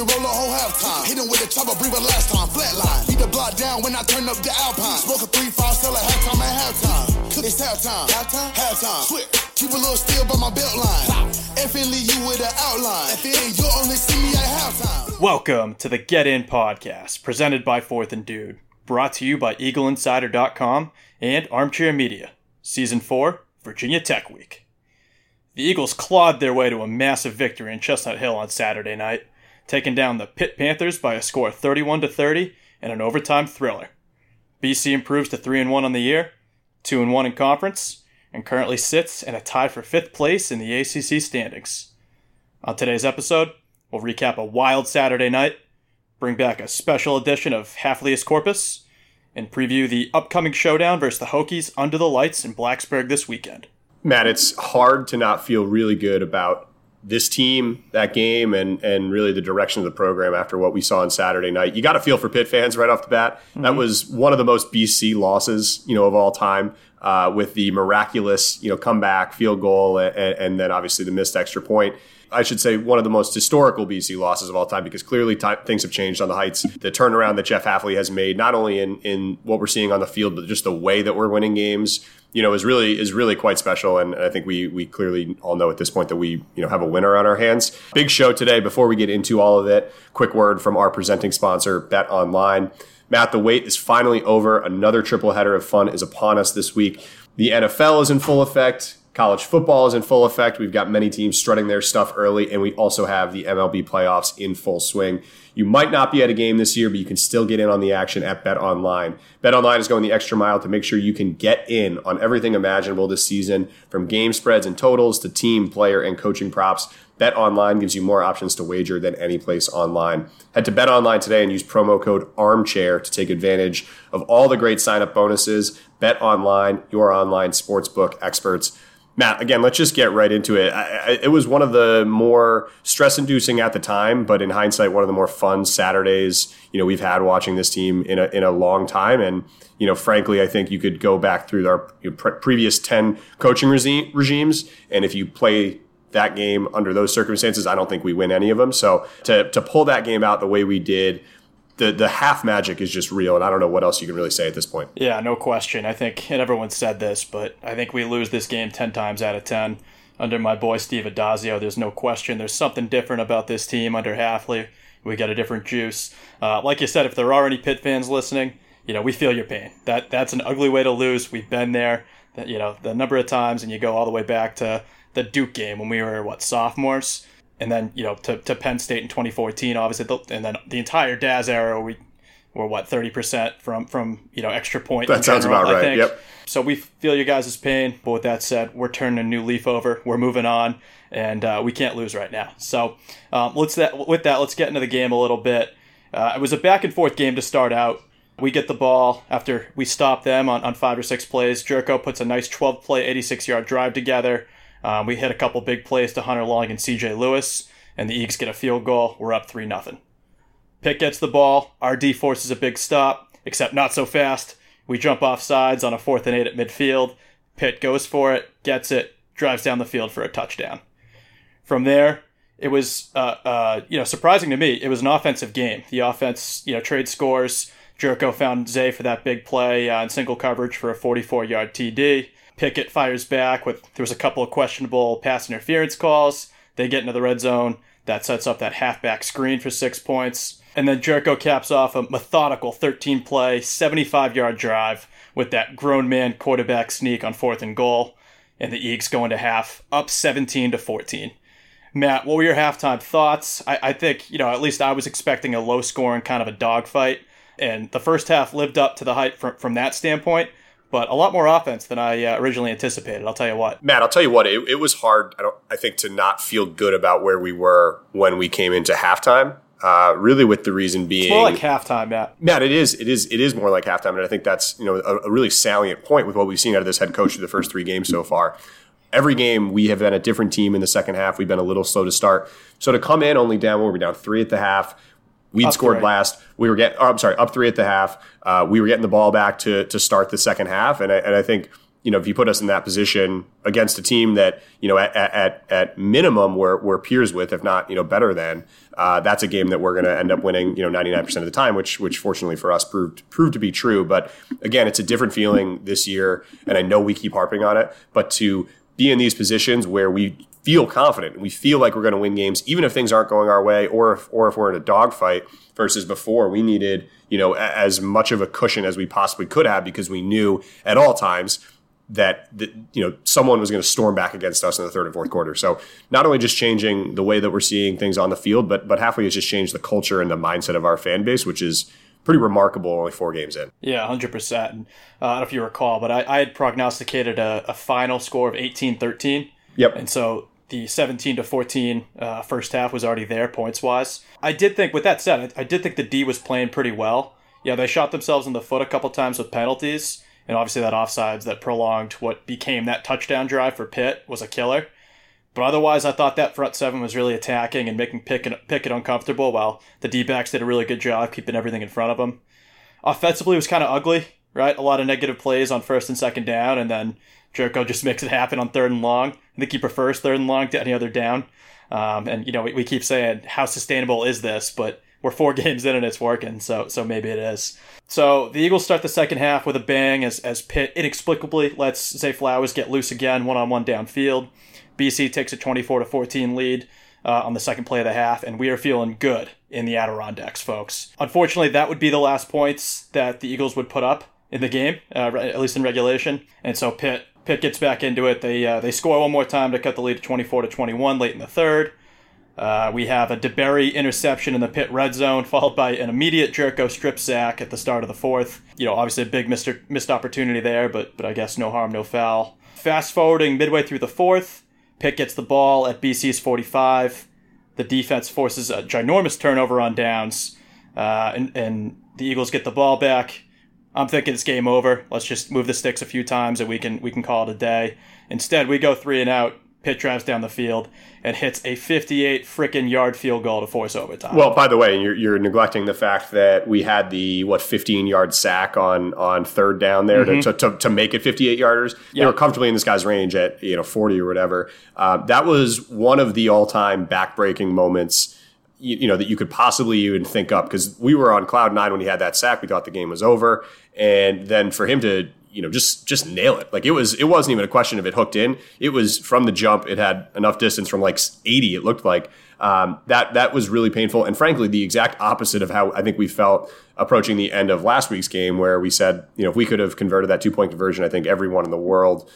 Then me cookie roll a whole halftime. Hit him with a chopper, breathe a last time. Flatline. Beat the block down when I turn up the Alpine. Smoke a three, five, sell at halftime at halftime. It's halftime. Halftime. Halftime. Switch. Keep a little still by my belt line. Effing leave you with an outline. If it ain't you only see me at halftime. Welcome to the Get In Podcast, presented by Fourth and Dude, brought to you by EagleInsider.com and Armchair Media. Season 4, Virginia Tech Week. The Eagles clawed their way to a massive victory in Chestnut Hill on Saturday night, taking down the Pitt Panthers by a score of 31 to 30 in an overtime thriller. BC improves to 3 and 1 on the year, 2 and 1 in conference, and currently sits in a tie for 5th place in the ACC standings. On today's episode, we'll recap a wild Saturday night, bring back a special edition of Hafleyus Corpus, and preview the upcoming showdown versus the Hokies under the lights in Blacksburg this weekend. Matt, it's hard to not feel really good about this team, that game, and and really the direction of the program after what we saw on Saturday night. You got to feel for Pitt fans right off the bat. Mm-hmm. That was one of the most BC losses, you know, of all time. Uh, with the miraculous, you know, comeback, field goal, and, and then obviously the missed extra point. I should say one of the most historical BC losses of all time because clearly things have changed on the Heights. The turnaround that Jeff Hafley has made, not only in in what we're seeing on the field, but just the way that we're winning games, you know, is really is really quite special. And I think we we clearly all know at this point that we you know have a winner on our hands. Big show today. Before we get into all of it, quick word from our presenting sponsor, Bet Online. Matt, the wait is finally over. Another triple header of fun is upon us this week. The NFL is in full effect. College football is in full effect. We've got many teams strutting their stuff early, and we also have the MLB playoffs in full swing. You might not be at a game this year, but you can still get in on the action at Bet Online. Bet Online is going the extra mile to make sure you can get in on everything imaginable this season, from game spreads and totals to team, player, and coaching props. Bet Online gives you more options to wager than any place online. Head to Bet Online today and use promo code ARMCHAIR to take advantage of all the great sign up bonuses. Bet Online, your online sportsbook experts. Matt, again, let's just get right into it. I, I, it was one of the more stress inducing at the time, but in hindsight, one of the more fun Saturdays, you know, we've had watching this team in a, in a long time. And, you know, frankly, I think you could go back through our pre- previous 10 coaching regi- regimes. And if you play that game under those circumstances, I don't think we win any of them. So to, to pull that game out the way we did, the, the half magic is just real, and I don't know what else you can really say at this point. Yeah, no question. I think, and everyone said this, but I think we lose this game 10 times out of 10 under my boy Steve Addazio, There's no question. There's something different about this team under Hafley. We got a different juice. Uh, like you said, if there are any Pitt fans listening, you know, we feel your pain. That That's an ugly way to lose. We've been there, you know, the number of times, and you go all the way back to the Duke game when we were, what, sophomores? And then you know to, to Penn State in 2014, obviously, and then the entire Daz era, we were what 30 percent from from you know extra point. That sounds general, about right. Yep. So we feel you guys' pain, but with that said, we're turning a new leaf over. We're moving on, and uh, we can't lose right now. So um, let's that with that, let's get into the game a little bit. Uh, it was a back and forth game to start out. We get the ball after we stop them on, on five or six plays. Jerko puts a nice 12 play, 86 yard drive together. Um, we hit a couple big plays to Hunter Long and CJ Lewis, and the Eagles get a field goal. We're up 3 0. Pitt gets the ball. RD forces a big stop, except not so fast. We jump off sides on a fourth and eight at midfield. Pitt goes for it, gets it, drives down the field for a touchdown. From there, it was, uh, uh, you know, surprising to me. It was an offensive game. The offense, you know, trade scores. Jurko found Zay for that big play uh, in single coverage for a 44 yard TD. Pickett fires back with there was a couple of questionable pass interference calls. They get into the red zone. That sets up that halfback screen for six points. And then Jurko caps off a methodical 13 play, 75 yard drive with that grown man quarterback sneak on fourth and goal. And the Eagles go into half up 17 to 14. Matt, what were your halftime thoughts? I, I think, you know, at least I was expecting a low scoring kind of a dogfight. And the first half lived up to the hype from, from that standpoint, but a lot more offense than I uh, originally anticipated. I'll tell you what. Matt, I'll tell you what. It, it was hard. I don't. I think to not feel good about where we were when we came into halftime. Uh, really, with the reason being It's more like halftime, Matt. Matt, it is, it is, it is more like halftime, and I think that's you know a, a really salient point with what we've seen out of this head coach through the first three games so far. Every game we have been a different team in the second half. We've been a little slow to start, so to come in only down, we were down three at the half. We'd Up scored three. last. We were getting, oh, I'm sorry, up three at the half. Uh, we were getting the ball back to to start the second half, and I, and I think you know if you put us in that position against a team that you know at at, at minimum we're, we're peers with, if not you know better than, uh, that's a game that we're going to end up winning you know 99 percent of the time, which which fortunately for us proved proved to be true. But again, it's a different feeling this year, and I know we keep harping on it, but to be in these positions where we feel confident, we feel like we're going to win games, even if things aren't going our way, or if, or if we're in a dogfight. Versus before, we needed you know a- as much of a cushion as we possibly could have because we knew at all times that, that you know someone was going to storm back against us in the third and fourth quarter. So not only just changing the way that we're seeing things on the field, but but Hafley has just changed the culture and the mindset of our fan base, which is pretty remarkable. Only four games in. Yeah, hundred percent. And uh, I don't know if you recall, but I, I had prognosticated a, a final score of 18-13. Yep. And so the 17 to 14 uh, first half was already there points wise. I did think, with that said, I, I did think the D was playing pretty well. Yeah, they shot themselves in the foot a couple times with penalties, and obviously that offsides that prolonged what became that touchdown drive for Pitt was a killer. But otherwise, I thought that front seven was really attacking and making Pickett, Pickett uncomfortable, while the D backs did a really good job keeping everything in front of them. Offensively, it was kind of ugly, right? A lot of negative plays on first and second down, and then Jerko just makes it happen on third and long. I think he prefers third and long to any other down. Um, and you know, we, we keep saying how sustainable is this, but we're four games in and it's working, so so maybe it is. So the Eagles start the second half with a bang as as Pitt inexplicably lets Zay Flowers get loose again, one on one downfield. BC takes a 24 to 14 lead uh, on the second play of the half, and we are feeling good in the Adirondacks, folks. Unfortunately, that would be the last points that the Eagles would put up in the game, uh, at least in regulation. And so Pitt Pitt gets back into it. They uh, they score one more time to cut the lead to 24 to 21 late in the third. Uh, we have a DeBerry interception in the Pitt red zone, followed by an immediate Jerko strip sack at the start of the fourth. You know, obviously a big missed, missed opportunity there, but but I guess no harm, no foul. Fast forwarding midway through the fourth, Pitt gets the ball at BC's 45. The defense forces a ginormous turnover on downs, uh, and, and the Eagles get the ball back. I'm thinking it's game over. Let's just move the sticks a few times and we can we can call it a day. Instead, we go three and out. Pitt drives down the field and hits a 58 freaking yard field goal to force overtime. Well, by the way, you're, you're neglecting the fact that we had the what 15 yard sack on on third down there to, to, to, to make it 58 yarders. They Mm-hmm. Were comfortably in this guy's range at you know 40 or whatever. Uh, that was one of the all time backbreaking moments. You, you know that you could possibly even think up because we were on cloud nine when he had that sack. We thought the game was over, and then for him to you know just just nail it. Like it was it wasn't even a question of it hooked in. It was from the jump. It had enough distance from like 80 it looked like. Um, that that was really painful. And frankly the exact opposite of how i think we felt approaching the end of last week's game where we said you know if we could have converted that two point conversion i think everyone in the world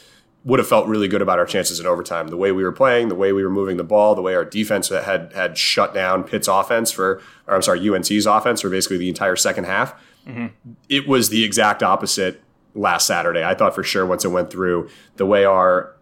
would have felt really good about our chances in overtime. The way we were playing, the way we were moving the ball, the way our defense had had shut down Pitt's offense for, or I'm sorry, UNC's offense for basically the entire second half. It was the exact opposite last Saturday. I thought for sure once it went through the way our,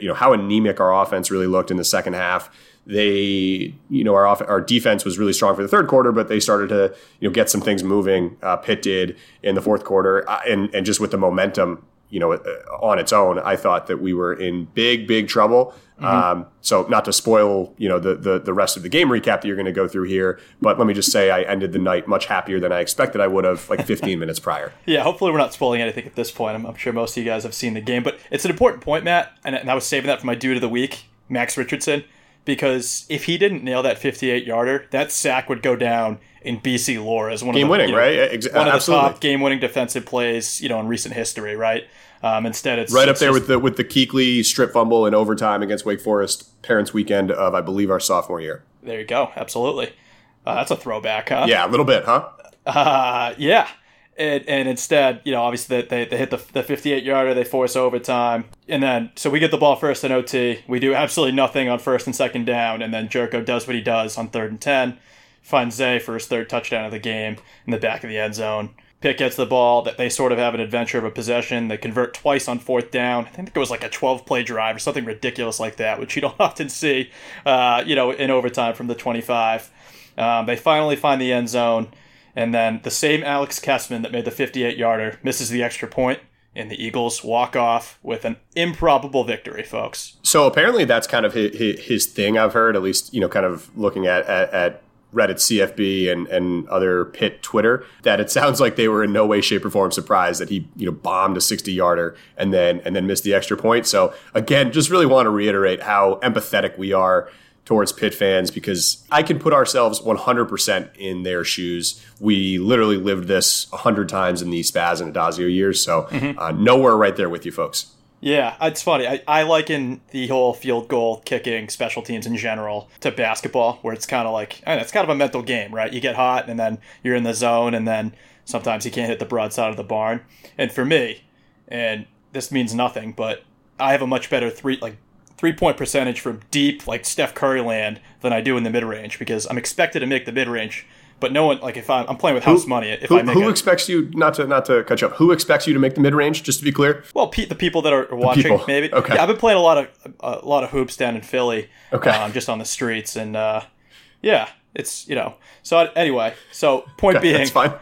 you know, how anemic our offense really looked in the second half. They, you know, our off- our defense was really strong for the third quarter, but they started to, you know, get some things moving. Uh, Pitt did in the fourth quarter, uh, and and just with the momentum you know, uh, on its own, I thought that we were in big, big trouble. Um, so not to spoil, you know, the, the the rest of the game recap that you're going to go through here, but let me just say I ended the night much happier than I expected I would have, like 15 minutes prior. Yeah, hopefully we're not spoiling anything at this point. I'm, I'm sure most of you guys have seen the game, but it's an important point, Matt, and, and I was saving that for my dude of the week, Max Richardson, because if he didn't nail that 58 yarder, that sack would go down in BC lore as one Game of the winning, you know, right? One of absolutely. the top game-winning defensive plays, you know, in recent history, right? Um, instead, it's Right up there with the with the Kuechly strip fumble in overtime against Wake Forest Parents Weekend of I believe our sophomore year. there you go, absolutely. Uh, that's a throwback, huh? Yeah, a little bit, huh? Uh, yeah. And, and instead, you know, obviously they, they hit the, the 58 yarder, they force overtime. And then, so we get the ball first in OT. We do absolutely nothing on first and second down. And then Jerko does what he does on third and 10. Finds Zay for his third touchdown of the game in the back of the end zone. Pitt gets the ball. That they sort of have an adventure of a possession. They convert twice on fourth down. I think it was like a 12 play drive or something ridiculous like that, which you don't often see, uh, you know, in overtime from the 25. Um, they finally find the end zone, and then the same Alex Kessman that made the 58 yarder misses the extra point, and the Eagles walk off with an improbable victory, folks. So apparently that's kind of his, his thing. I've heard, at least you know, kind of looking at, at, at Reddit CFB and, and other Pitt Twitter that it sounds like they were in no way, shape, or form surprised that he you know bombed a 60 yarder and then and then missed the extra point. So again, just really want to reiterate how empathetic we are towards Pitt fans because I can put ourselves 100% in their shoes. We literally lived this 100 times in the Spaz and Addazio years. So mm-hmm. uh, nowhere right there with you folks. Yeah, it's funny. I, I liken the whole field goal kicking special teams in general to basketball, where it's kind of like, know, it's kind of a mental game, right? You get hot and then you're in the zone, and then sometimes you can't hit the broadside of the barn. And for me, and this means nothing, but I have a much better three, like, three point percentage from deep, like Steph Curry land, than I do in the mid range because I'm expected to make the mid range but no one like if I'm, I'm playing with house who, money. If who, I make it. who a, expects you not to not to catch up? Who expects you to make the mid range? Just to be clear. Well, Pete, the people that are watching, maybe. Okay. Yeah, I've been playing a lot of a lot of hoops down in Philly. Okay. Um, just on the streets, and uh, yeah, it's you know. So anyway, so point okay, being, that's fine.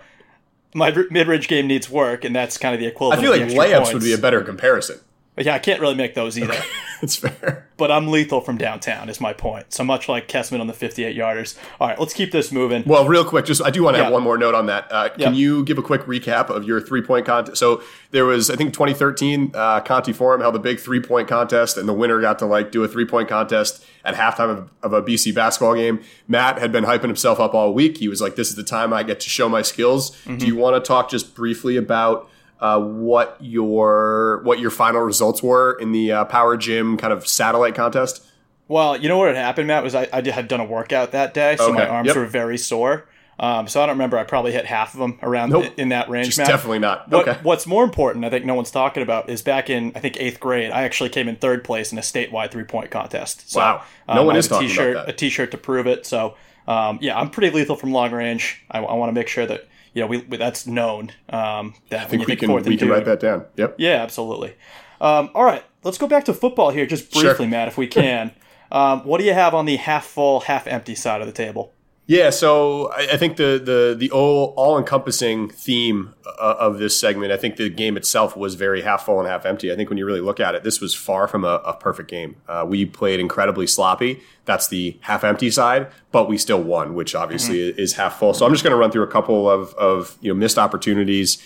My mid range game needs work, and that's kind of the equivalent. I feel like layups points. would be a better comparison. But yeah, I can't really make those either. That's fair. But I'm lethal from downtown, is my point. So much like Kessman on the 58 yarders. All right, let's keep this moving. Well, real quick, just I do want to yeah. have one more note on that. Uh, can yeah. you give a quick recap of your three point contest? So there was, I think, 2013, uh, Conte Forum held a big three point contest, and the winner got to like do a three point contest at halftime of, of a BC basketball game. Matt had been hyping himself up all week. He was like, "This is the time I get to show my skills." Mm-hmm. Do you want to talk just briefly about? Uh, what your what your final results were in the uh, Power Gym kind of satellite contest? Well, you know what had happened, Matt, was I, I had done a workout that day, so okay. my arms yep. were very sore. Um, so I don't remember. I probably hit half of them around nope. in that range. Just definitely not. What, okay. What's more important, I think no one's talking about, is back in I think eighth grade, I actually came in third place in a statewide three point contest. So, wow. No um, one is talking about that. A T-shirt to prove it. So um, yeah, I'm pretty lethal from long range. I, I want to make sure that you know, we, we that's known. Um, that I think we can we can write that down. Yep. Yeah, absolutely. Um, all right, let's go back to football here, just briefly, sure. Matt, if we can. um, what do you have on the half full, half empty side of the table? Yeah, so I, I think the the the all all encompassing theme uh, of this segment, I think the game itself was very half full and half empty. I think when you really look at it, this was far from a, a perfect game. Uh, we played incredibly sloppy. That's the half empty side, but we still won, which obviously mm-hmm. is half full. So I'm just going to run through a couple of of you know missed opportunities.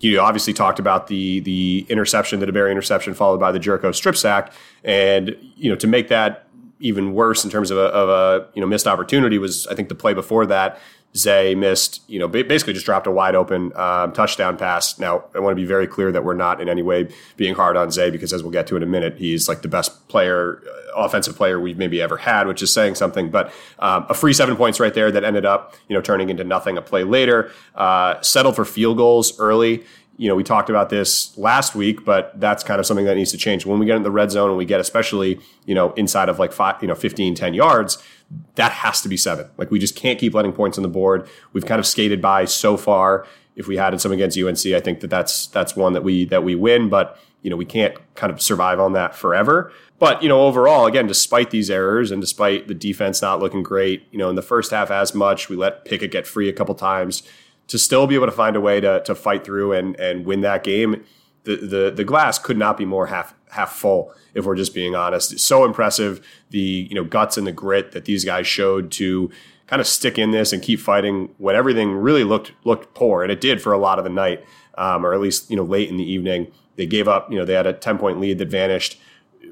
You obviously talked about the the interception, the DeBerry interception, followed by the Jurko strip sack, and you know to make that even worse in terms of a, of a you know missed opportunity was I think the play before that Zay missed you know basically just dropped a wide open um, touchdown pass. Now I want to be very clear that we're not in any way being hard on Zay because as we'll get to in a minute he's like the best player uh, offensive player we've maybe ever had, which is saying something. But um, a free seven points right there that ended up you know turning into nothing a play later. Uh, settled for field goals early you know, we talked about this last week, but that's kind of something that needs to change. When we get in the red zone and we get especially, you know, inside of like five, you know, 15, 10 yards, that has to be seven. Like we just can't keep letting points on the board. We've kind of skated by so far. If we had it some against UNC, I think that that's, that's one that we, that we win, but you know, we can't kind of survive on that forever. But, you know, overall, again, despite these errors and despite the defense not looking great, you know, in the first half as much, we let Pickett get free a couple times to still be able to find a way to to fight through and and win that game. The, the the glass could not be more half half full if we're just being honest. It's so impressive the you know guts and the grit that these guys showed to kind of stick in this and keep fighting when everything really looked looked poor, and it did for a lot of the night, um, or at least you know late in the evening. They gave up. You know they had a ten point lead that vanished.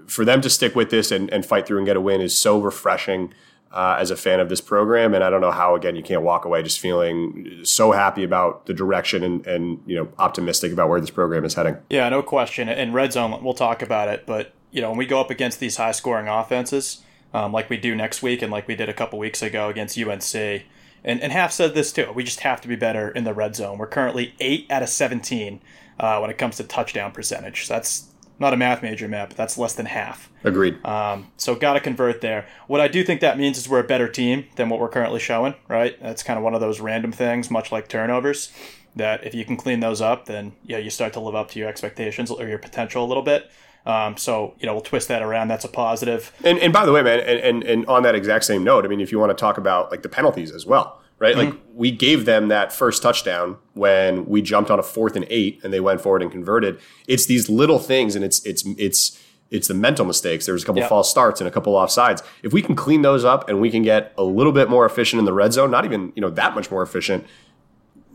For them to stick with this and, and fight through and get a win is so refreshing uh, as a fan of this program. And I don't know how, again, you can't walk away just feeling so happy about the direction and, and, you know, optimistic about where this program is heading. Yeah, no question. In red zone, we'll talk about it. But, you know, when we go up against these high scoring offenses, um, like we do next week and like we did a couple weeks ago against UNC, and, and Half said this too, we just have to be better in the red zone. We're currently 8 out of 17 uh, when it comes to touchdown percentage. So that's not a math major, Matt, but that's less than half. Agreed. Um, so got to convert there. What I do think that means is we're a better team than what we're currently showing, right? That's kind of one of those random things, much like turnovers, that if you can clean those up, then yeah, you start to live up to your expectations or your potential a little bit. Um, so you know we'll twist that around. That's a positive. And, and by the way, man, and, and, and on that exact same note, I mean, if you want to talk about like the penalties as well, right? Mm-hmm. Like we gave them that first touchdown when we jumped on a fourth and eight, and they went forward and converted. It's these little things, and it's it's it's it's the mental mistakes. There was a couple yep. false starts and a couple offsides. If we can clean those up and we can get a little bit more efficient in the red zone, not even you know that much more efficient,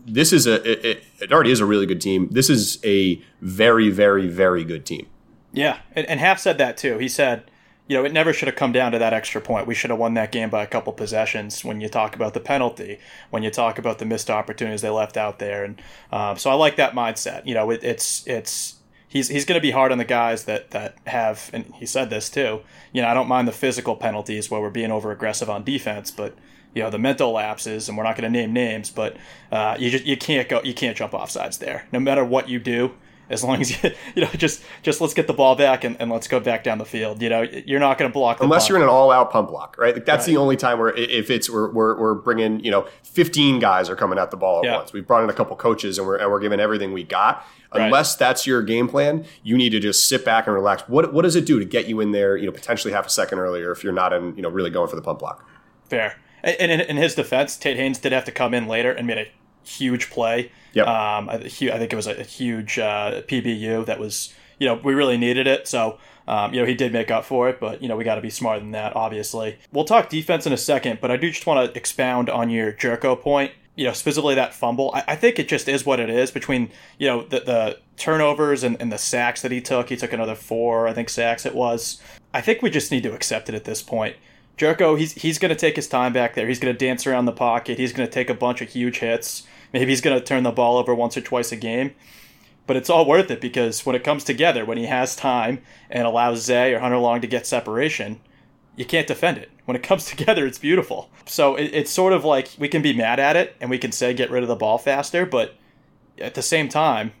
this is a it, it already is a really good team. This is a very very very good team. Yeah, and, and Half said that too. He said, you know, it never should have come down to that extra point. We should have won that game by a couple possessions. When you talk about the penalty, when you talk about the missed opportunities they left out there, and um, so I like that mindset. You know, it, it's it's he's he's going to be hard on the guys that that have, and he said this too. You know, I don't mind the physical penalties where we're being over aggressive on defense, but you know the mental lapses, and we're not going to name names, but uh, you just you can't go you can't jump off sides there. No matter what you do, as long as you you know just just let's get the ball back and, and let's go back down the field you know you're not going to block unless punt. you're in an all-out punt block right like that's right. the only time where if it's we're, we're, we're bringing you know 15 guys are coming at the ball at yeah. once we've brought in a couple coaches and we're, and we're giving everything we got unless right. that's your game plan you need to just sit back and relax what what does it do to get you in there you know potentially half a second earlier if you're not in you know really going for the punt block fair and in, in his defense tate haynes did have to come in later and made a huge play. Yep. Um, I, I think it was a, huge uh, PBU that was, you know, we really needed it. So, um, you know, he did make up for it, but, you know, we got to be smarter than that, obviously. We'll talk defense in a second, but I do just want to expound on your Jerko point. You know, specifically that fumble. I, I think it just is what it is between, you know, the, the turnovers and, and the sacks that he took. He took another four, I think, sacks it was. I think we just need to accept it at this point. Jerko, he's he's going to take his time back there. He's going to dance around the pocket. He's going to take a bunch of huge hits. Maybe he's going to turn the ball over once or twice a game. But it's all worth it because when it comes together, when he has time and allows Zay or Hunter Long to get separation, you can't defend it. When it comes together, it's beautiful. So it, it's sort of like we can be mad at it and we can say get rid of the ball faster, but at the same time,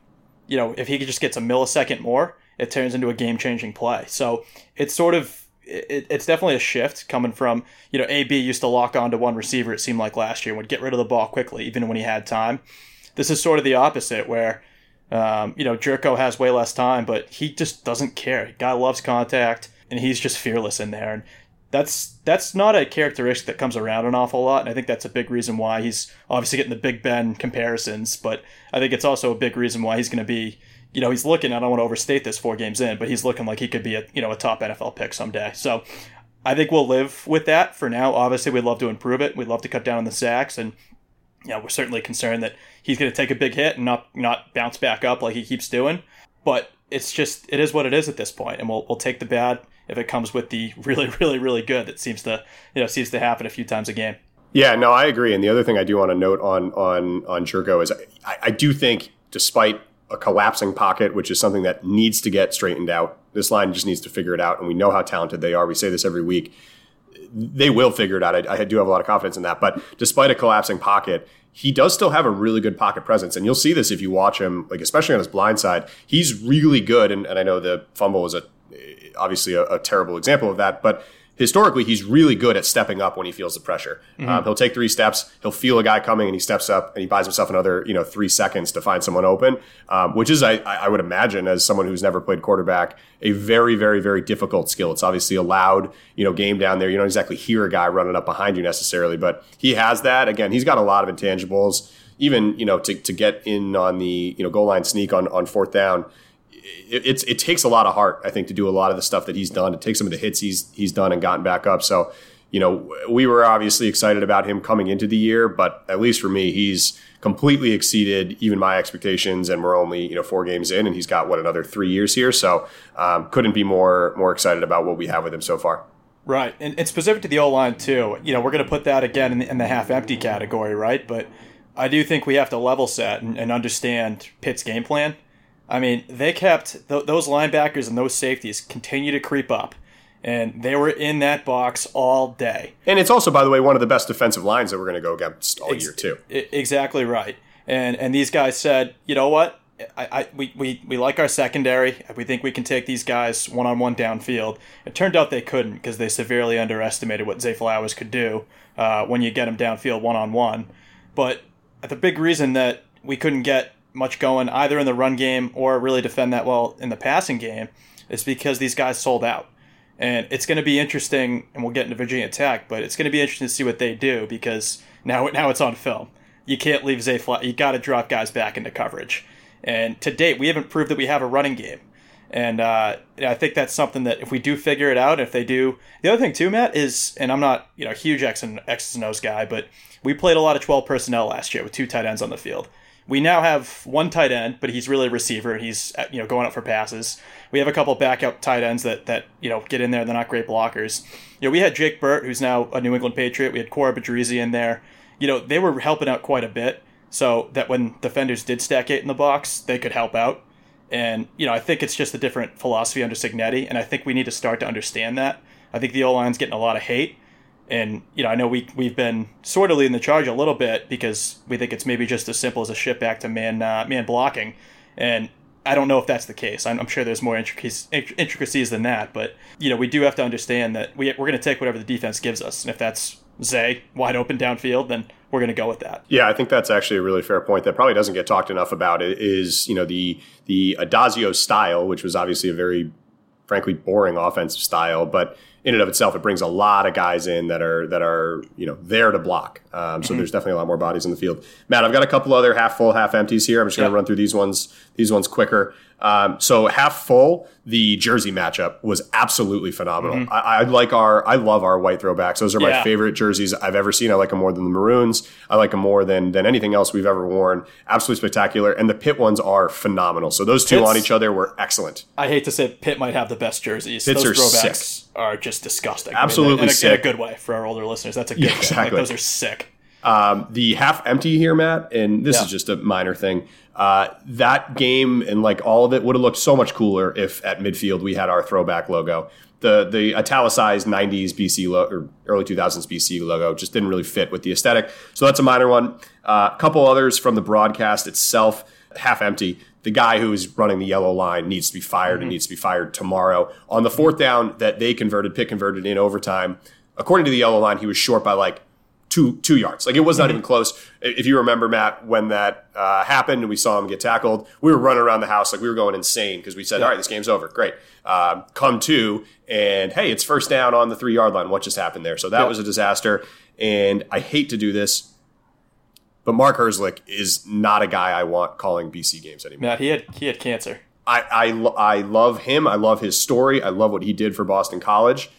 you know, if he just gets a millisecond more, it turns into a game changing play. So it's sort of it, it's definitely a shift coming from you know AB used to lock on to one receiver. It seemed like last year would get rid of the ball quickly, even when he had time. This is sort of the opposite, where um, you know Jerko has way less time, but he just doesn't care. Guy loves contact, and he's just fearless in there. And that's that's not a characteristic that comes around an awful lot, and I think that's a big reason why he's obviously getting the Big Ben comparisons. But I think it's also a big reason why he's going to be you know, he's looking, I don't want to overstate this four games in, but he's looking like he could be a, you know, a top NFL pick someday. So I think we'll live with that for now. Obviously, we'd love to improve it. We'd love to cut down on the sacks. And, you know, we're certainly concerned that he's going to take a big hit and not, not bounce back up like he keeps doing. But it's just, it is what it is at this point, And we'll, we'll take the bad if it comes with the really, really, really good that seems to, you know, seems to happen a few times a game. Yeah, no, I agree. And the other thing I do want to note on on on Jerko is I, I do think, despite a collapsing pocket, which is something that needs to get straightened out. This line just needs to figure it out, and we know how talented they are. We say this every week. They will figure it out. I, I do have a lot of confidence in that. But despite a collapsing pocket, he does still have a really good pocket presence. And you'll see this if you watch him, like especially on his blind side. He's really good. And, and I know the fumble was a obviously a, a terrible example of that, but historically he's really good at stepping up when he feels the pressure. Mm-hmm. Um, he'll take three steps, he'll feel a guy coming, and he steps up and he buys himself another you know three seconds to find someone open, um, which is I, I would imagine as someone who's never played quarterback a very very very difficult skill. It's obviously a loud you know game down there. You don't exactly hear a guy running up behind you necessarily, but he has that. Again, he's got a lot of intangibles. Even you know to, to get in on the you know goal line sneak on on fourth down it's it takes a lot of heart, I think, to do a lot of the stuff that he's done. To take some of the hits he's he's done and gotten back up. So, you know, we were obviously excited about him coming into the year, but at least for me, he's completely exceeded even my expectations. And we're only you know four games in, and he's got what another three years here. So, um, couldn't be more more excited about what we have with him so far. Right, and, and specific to the O line too. You know, we're going to put that again in the, in the half empty category, right? But I do think we have to level set and, and understand Pitt's game plan I mean, they kept th- those linebackers and those safeties continue to creep up, and they were in that box all day. And it's also, by the way, one of the best defensive lines that we're going to go against all Ex- year too. exactly right. And and these guys said, you know what? I, I we, we, we like our secondary. We think we can take these guys one on one downfield. It turned out they couldn't because they severely underestimated what Zay Flowers could do uh, when you get him downfield one on one. But the big reason that we couldn't get much going either in the run game or really defend that well in the passing game is because these guys sold out. And it's going to be interesting, and we'll get into Virginia Tech, but it's going to be interesting to see what they do because now now it's on film. You can't leave Zay flat. You got to drop guys back into coverage. And to date, we haven't proved that we have a running game. And uh, I think that's something that if we do figure it out, if they do, the other thing too, Matt is, and I'm not you know huge X and X's and O's guy, but we played a lot of 12 personnel last year with two tight ends on the field. We now have one tight end, but he's really a receiver he's uh, you know going up for passes. We have a couple backup tight ends that that you know get in there. They're not great blockers. You know, we had Jake Burt, who's now a New England Patriot. We had Korab Idrizi in there. You know, they were helping out quite a bit, so that when defenders did stack eight in the box, they could help out. And you know, I think it's just a different philosophy under Cignetti, and I think we need to start to understand that. I think the O line's getting a lot of hate, and you know, I know we we've been sort of leading the charge a little bit because we think it's maybe just as simple as a shift back to man uh, man blocking, and I don't know if that's the case. I'm, I'm sure there's more intricacies, intricacies than that, but you know, we do have to understand that we, we're going to take whatever the defense gives us, and if that's Zay wide open downfield, then we're going to go with that. Yeah, I think that's actually a really fair point that probably doesn't get talked enough about. It is you know the the Addazio style, which was obviously a very frankly boring offensive style, but in and of itself, it brings a lot of guys in that are that are you know there to block. Um, so mm-hmm. there's definitely a lot more bodies in the field. Matt, I've got a couple other half full, half empties here. I'm just going to run through these ones these ones quicker. Um, so half full, the jersey matchup was absolutely phenomenal. Mm-hmm. I, I, like our, I love our white throwbacks. Those are my yeah. favorite jerseys I've ever seen. I like them more than the maroons. I like them more than than anything else we've ever worn. Absolutely spectacular. And the Pitt ones are phenomenal. So those two Pitt's, on each other were excellent. I hate to say Pitt might have the best jerseys. Pitts those are throwbacks sick. are just disgusting. Absolutely I mean, in, a, sick. in a good way for our older listeners. That's a good yeah, exactly. Like, those are sick. Um, the half empty here, Matt, and this yeah. is just a minor thing. Uh, that game and like all of it would have looked so much cooler if at midfield we had our throwback logo. The the italicized '90s BC lo- or early 2000s BC logo just didn't really fit with the aesthetic. So that's a minor one. Uh, a couple others from the broadcast itself, half empty. The guy who is running the yellow line needs to be fired mm-hmm. and needs to be fired tomorrow. On the fourth down that they converted, Pitt converted in overtime. According to the yellow line, he was short by like two two yards. Like it was not mm-hmm. even close. If you remember, Matt, when that uh, happened and we saw him get tackled, we were running around the house like we were going insane because we said. "All right, this game's over. Great." Um, come to and hey, it's first down on the three yard line. What just happened there? So that yeah. was a disaster. And I hate to do this, but Mark Herzlich is not a guy I want calling BC games anymore. Matt, he had he had cancer. I, I, I love him. I love his story. I love what he did for Boston College,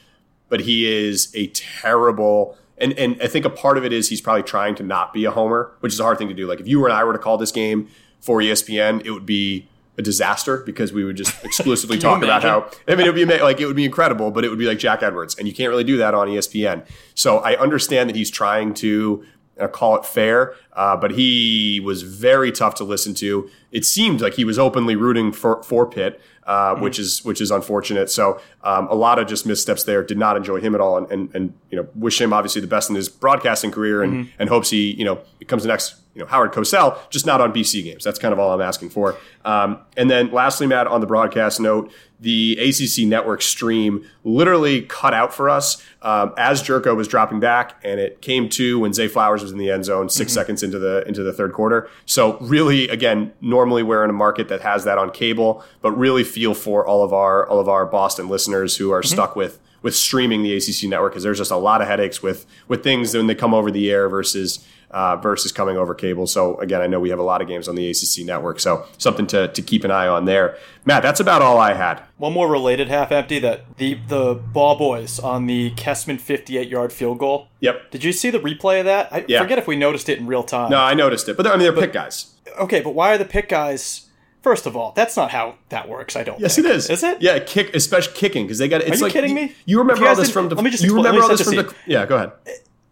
but he is a terrible and and I think a part of it is he's probably trying to not be a homer, which is a hard thing to do. Like if you and I were to call this game for ESPN, it would be a disaster because we would just exclusively talk about how I mean it would be like it would be incredible, but it would be like Jack Edwards, and you can't really do that on ESPN. So I understand that he's trying to call it fair, uh, but he was very tough to listen to. It seemed like he was openly rooting for for Pitt uh, mm-hmm. which is which is unfortunate. So um, a lot of just missteps there. Did not enjoy him at all, and, and, and you know wish him obviously the best in his broadcasting career, and mm-hmm. and hopes he you know becomes the next you know Howard Cosell, just not on BC games. That's kind of all I'm asking for. Um, and then lastly, Matt, on the broadcast note, the ACC network stream literally cut out for us um, as Jerko was dropping back, and it came to when Zay Flowers was in the end zone 6 mm-hmm. seconds into the into the third quarter. So really, again, normally we're in a market that has that on cable, but really feel for all of our all of our Boston listeners who are mm-hmm. stuck with with streaming the ACC network because there's just a lot of headaches with with things when they come over the air versus uh, versus coming over cable. So again, I know we have a lot of games on the ACC network, so something to, to keep an eye on there. Matt, that's about all I had. One more related half empty that the the ball boys on the Kessman 58 yard field goal. Yep. Did you see the replay of that? I yeah. forget if we noticed it in real time. No, I noticed it, but I mean they're but, Pitt guys. Okay, but why are the pick guys? First of all, that's not how that works. I don't. Yes, think. it is. Is it? Yeah, kick, especially kicking because they got. It's Are you like, kidding me? You remember all this from the? Let me just. You remember all this from the? Yeah, go ahead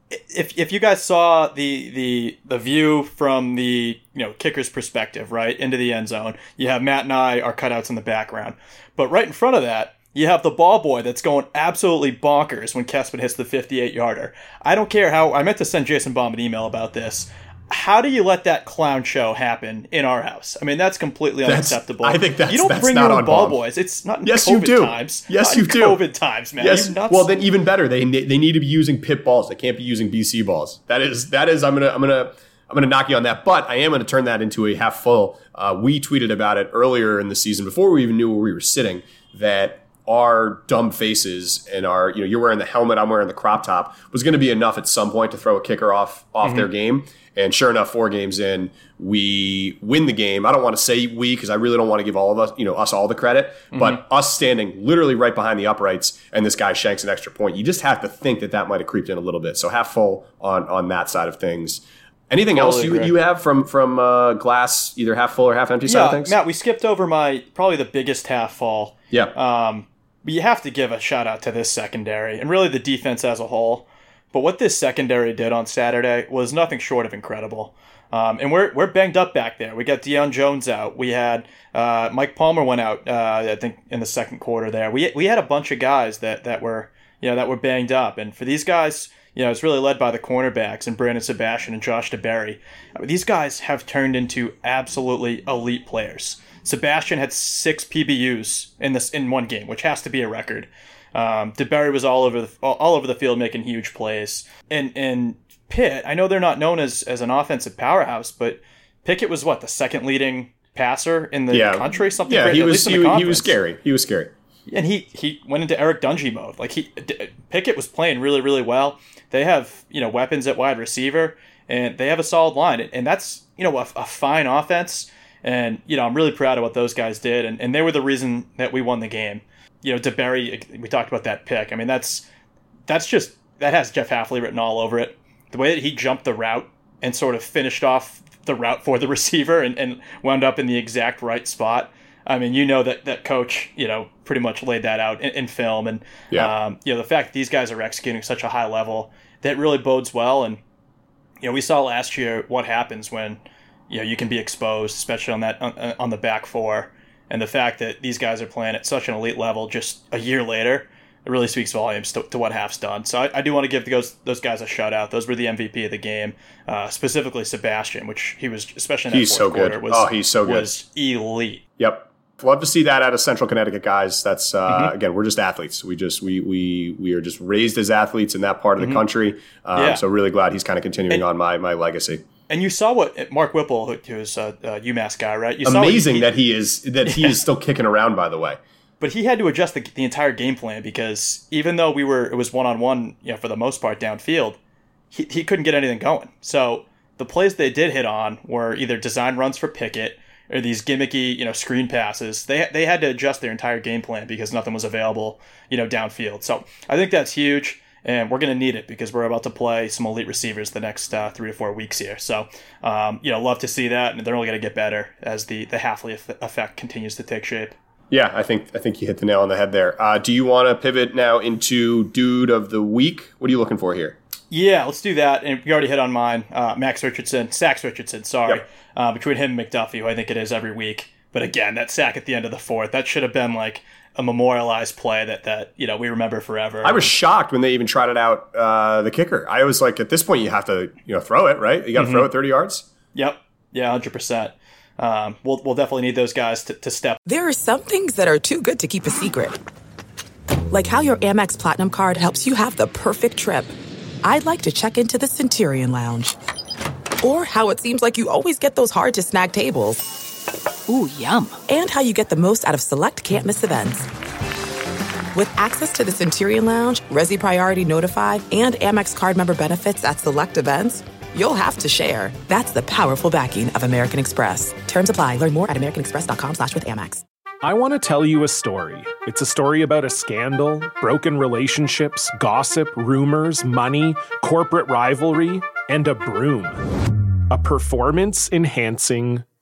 if if you guys saw the the the view from the you know kicker's perspective, right into the end zone, you have Matt and I our cutouts in the background, but right in front of that. You have the ball boy that's going absolutely bonkers when Kessman hits the 58 yarder. I don't care how. I meant to send Jason Baum an email about this. How do you let that clown show happen in our house? I mean, that's completely That's- unacceptable. I think that's- you don't that's bring your own on ball boys. It's not in Yes, COVID you do. times. Yes, you in do. COVID times, man. Yes. Well, then even better, they they need to be using Pitt balls. They can't be using BC balls. That is that is. I'm gonna I'm gonna I'm gonna knock you on that. But I am gonna turn that into a half full. Uh, we tweeted about it earlier in the season before we even knew where we were sitting. That our dumb faces and our you know you're wearing the helmet, I'm wearing the crop top was going to be enough at some point to throw a kicker off off their game. And sure enough, four games in, we win the game. I don't want to say we because I really don't want to give all of us, you know, us all the credit. But us standing literally right behind the uprights, and this guy shanks an extra point. You just have to think that that might have creeped in a little bit. So half full on on that side of things. Anything else you, you have from from uh, glass, either half full or half empty side yeah, of things? Matt, we skipped over my probably the biggest half fall. yeah, Um, but you have to give a shout out to this secondary and really the defense as a whole. But what this secondary did on Saturday was nothing short of incredible. Um, and we're we're banged up back there. We got Deion Jones out. We had uh, Mike Palmer went out. Uh, I think in the second quarter there. We we had a bunch of guys that that were you know that were banged up. And for these guys, you know, it's really led by the cornerbacks and Brandon Sebastian and Josh DeBerry. These guys have turned into absolutely elite players. Sebastian had six PBUs in this in one game, which has to be a record. Um, DeBerry was all over the all over the field making huge plays, and and Pitt. I know they're not known as as an offensive powerhouse, but Pickett was what the second leading passer in the yeah, country. Something Yeah, great, he at was he, he was scary. He was scary. and he he went into Eric Dungy mode. Like he Pickett was playing really really well. They have you know weapons at wide receiver, and they have a solid line, and that's you know a, a fine offense. And you know I'm really proud of what those guys did, and, and they were the reason that we won the game. You know DeBerry, we talked about that pick. I mean that's that's just that has Jeff Hafley written all over it. The way that he jumped the route and sort of finished off the route for the receiver and, and wound up in the exact right spot. I mean, you know that that coach, you know, pretty much laid that out in, in film, and Yeah. um, you know the fact that these guys are executing such a high level that really bodes well. And you know, we saw last year what happens when you know you can be exposed, especially on that on, on the back four, and the fact that these guys are playing at such an elite level just a year later. It really speaks volumes to, to what Half's done. So I, I do want to give those those guys a shout out. Those were the MVP of the game, uh, specifically Sebastian, which he was especially in that He's so good. was Oh, he's so good. was elite. Yep. Love to see that out of Central Connecticut guys. That's uh, Mm-hmm. again, we're just athletes. We just we we we are just raised as athletes in that part of the country. Um, Mm-hmm. Yeah. So really glad he's kind of continuing on my my legacy. And you saw what Mark Whipple, who, who's a, a UMass guy, right? You saw Amazing he- that he is that he is still kicking around. By the way, but he had to adjust the, the entire game plan because even though we were it was one on one, you know, for the most part downfield, he, he couldn't get anything going. So the plays they did hit on were either design runs for Pickett or these gimmicky, you know, screen passes. They they had to adjust their entire game plan because nothing was available, you know, downfield. So I think that's huge. And we're going to need it because we're about to play some elite receivers the next uh, three to four weeks here. So, um, you know, love to see that, and they're only going to get better as the the Hafley effect continues to take shape. yeah, I think I think you hit the nail on the head there. Uh, do you want to pivot now into dude of the week? What are you looking for here? Yeah, let's do that. And you already hit on mine. Uh, Max Richardson, Sax Richardson, sorry. Yep. Uh, between him and McDuffie, who I think it is every week. But again, that sack at the end of the fourth, that should have been like a memorialized play that, that you know, we remember forever. I was shocked when they even trotted out uh, the kicker. I was like, at this point, you have to you know throw it right. You got to Mm-hmm. throw it thirty yards. Yep. Yeah, 100%. Um, we'll, we'll definitely need those guys to, to step There are some things that are too good to keep a secret. Like how your Amex Platinum card helps you have the perfect trip. I'd like to check into the Centurion Lounge. Or how it seems like you always get those hard to snag tables. Ooh, yum. And how you get the most out of select can't miss events. With access to the Centurion Lounge, Resy Priority Notified, and Amex card member benefits at select events, you'll have to share. That's the powerful backing of American Express. Terms apply. Learn more at americanexpress.com slash with Amex. I want to tell you a story. It's a story about a scandal, broken relationships, gossip, rumors, money, corporate rivalry, and a broom. A performance enhancing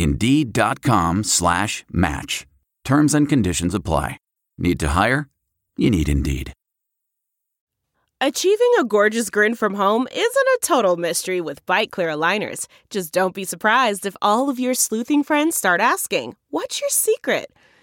Indeed.com slash match. Terms and conditions apply. Need to hire? You need Indeed. Achieving a gorgeous grin from home isn't a total mystery with Byte Clear aligners. Just don't be surprised if all of your sleuthing friends start asking, What's your secret?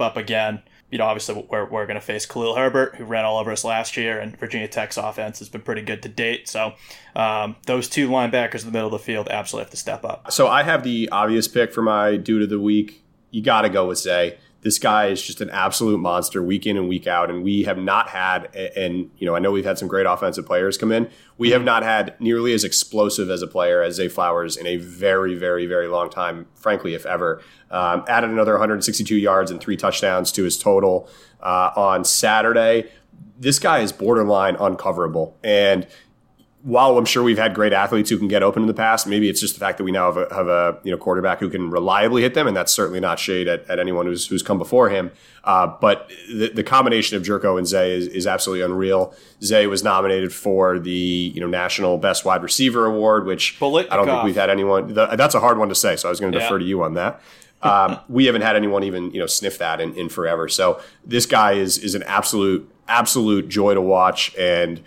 Up again. You know, obviously we're, we're going to face Khalil Herbert, who ran all over us last year, and Virginia Tech's offense has been pretty good to date. So um, those two linebackers in the middle of the field absolutely have to step up. So I have the obvious pick for my dude of the week. You got to go with Zay this guy is just an absolute monster week in and week out. And we have not had, and you know, I know we've had some great offensive players come in. We have not had nearly as explosive as a player as Zay Flowers in a very, very, very long time, frankly, if ever. Um, added another 162 yards and three touchdowns to his total uh, on Saturday. This guy is borderline uncoverable. And while I'm sure we've had great athletes who can get open in the past, maybe it's just the fact that we now have a, have a you know quarterback who can reliably hit them, and that's certainly not shade at, at anyone who's who's come before him. Uh, but the, the combination of Jurko and Zay is, is absolutely unreal. Zay was nominated for the you know National Best Wide Receiver Award, which I don't think we've had anyone. The, that's a hard one to say, so I was going to yeah. defer to you on that. Um, we haven't had anyone even you know sniff that in, in forever. So this guy is is an absolute absolute joy to watch and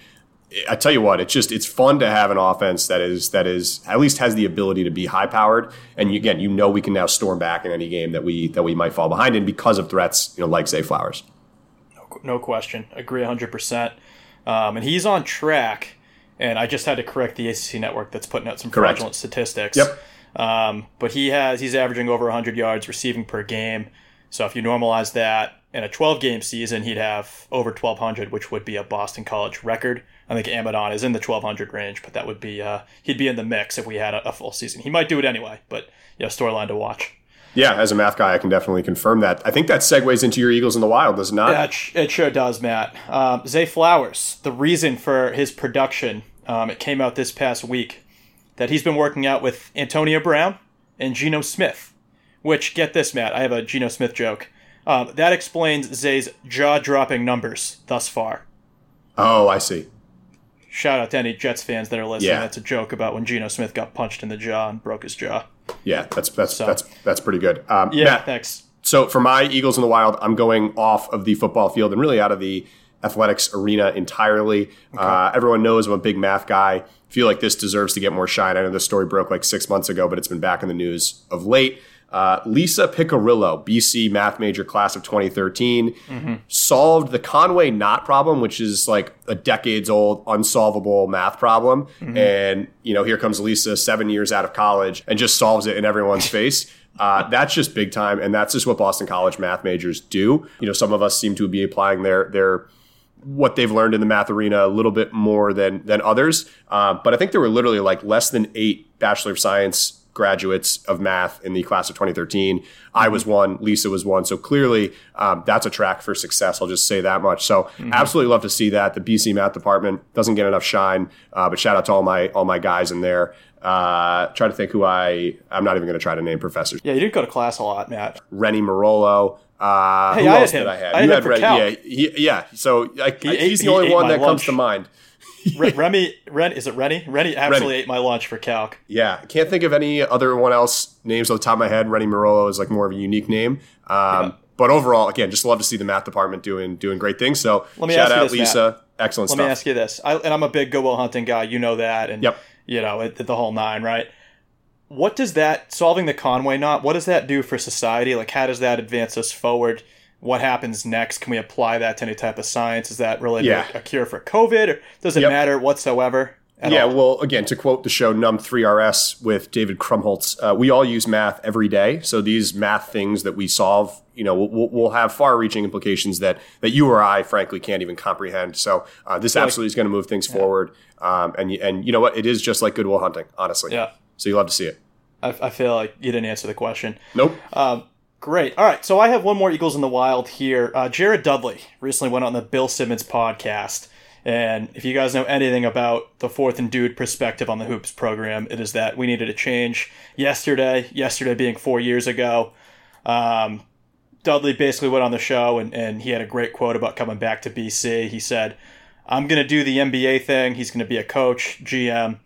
I tell you what, it's just it's fun to have an offense that is that is at least has the ability to be high powered. And you, again, you know we can now storm back in any game that we that we might fall behind in because of threats, you know, like Zay Flowers. No, no question, agree hundred um, percent. And he's on track. And I just had to correct the ACC network that's putting out some Correct. fraudulent statistics. Yep. Um, but he has he's averaging over 100 yards receiving per game. So if you normalize that in a 12 game season, he'd have over 1,200, which would be a Boston College record. I think Amidon is in the 1,200 range, but that would be uh, he'd be in the mix if we had a, a full season. He might do it anyway, but yeah, storyline to watch. Yeah, as a math guy, I can definitely confirm that. I think that segues into your Eagles in the Wild, does it not? Yeah, it, it sure does, Matt. Um, Zay Flowers, the reason for his production, um, it came out this past week that he's been working out with Antonio Brown and Geno Smith. Which, get this, Matt, I have a Geno Smith joke. Um, that explains Zay's jaw-dropping numbers thus far. Oh, I see shout out to any Jets fans that are listening. Yeah. That's a joke about when Geno Smith got punched in the jaw and broke his jaw. Yeah, that's that's so, that's that's pretty good. Um, yeah, Matt, thanks. So for my Eagles in the Wild, I'm going off of the football field and really out of the athletics arena entirely. Okay. Uh, everyone knows I'm a big math guy. Feel like this deserves to get more shine. I know this story broke like six months ago, but it's been back in the news of late. Uh, Lisa Piccirillo, BC math major class of 2013, mm-hmm. solved the Conway knot problem, which is like a decades old, unsolvable math problem. Mm-hmm. And, you know, here comes Lisa, seven years out of college, and just solves it in everyone's face. Uh, that's just big time, and that's just what Boston College math majors do. You know, some of us seem to be applying their their what they've learned in the math arena a little bit more than than others. Uh, but I think there were literally like less than eight Bachelor of Science graduates of math in the class of 2013. I was one, Lisa was one. So clearly, um, that's a track for success. I'll just say that much. So mm-hmm. absolutely love to see that. The BC math department doesn't get enough shine, uh, but shout out to all my all my guys in there. Uh, try to think who I. I'm not even going to try to name professors. Yeah, you didn't go to class a lot, Matt. Rennie Mirollo. Uh, hey, who I else did I have? I you had, had Yeah, he, yeah. So I, he he's the only one that lunch. comes to mind. Remy, Ren, is it Rennie? Rennie absolutely ate my lunch for calc. Yeah, can't think of any other one else names on the top of my head. Rennie Mirollo is like more of a unique name. Um, yeah. But overall, again, just love to see the math department doing doing great things. So Let me shout out this, Lisa. Matt. Excellent Let stuff. Let me ask you this, I, and I'm a big Good Will Hunting guy. You know that, and yep. you know it, the whole nine, right? What does that solving the Conway knot? What does that do for society? Like, how does that advance us forward? What happens next? Can we apply that to any type of science? Is that really yeah. a, cure for COVID, or does it yep. matter whatsoever? yeah, all? well, again, to quote the show Numb3rs with David Krumholtz, uh, we all use math every day. So these math things that we solve, you know, will, will have far-reaching implications that that you or I, frankly, can't even comprehend. So uh, this absolutely like, is going to move things yeah. forward. Um, and and you know what? It is just like Good Will Hunting, honestly. Yeah. So you love to see it. I, I feel like you didn't answer the question. Nope. Um, Great. All right. So I have one more Eagles in the Wild here. Uh, Jared Dudley recently went on the Bill Simmons podcast. And if you guys know anything about the fourth and dude perspective on the Hoops program, it is that we needed a change yesterday, yesterday being four years ago. Um, Dudley basically went on the show and, and he had a great quote about coming back to BC. He said, I'm going to do the NBA thing. He's going to be a coach, GM.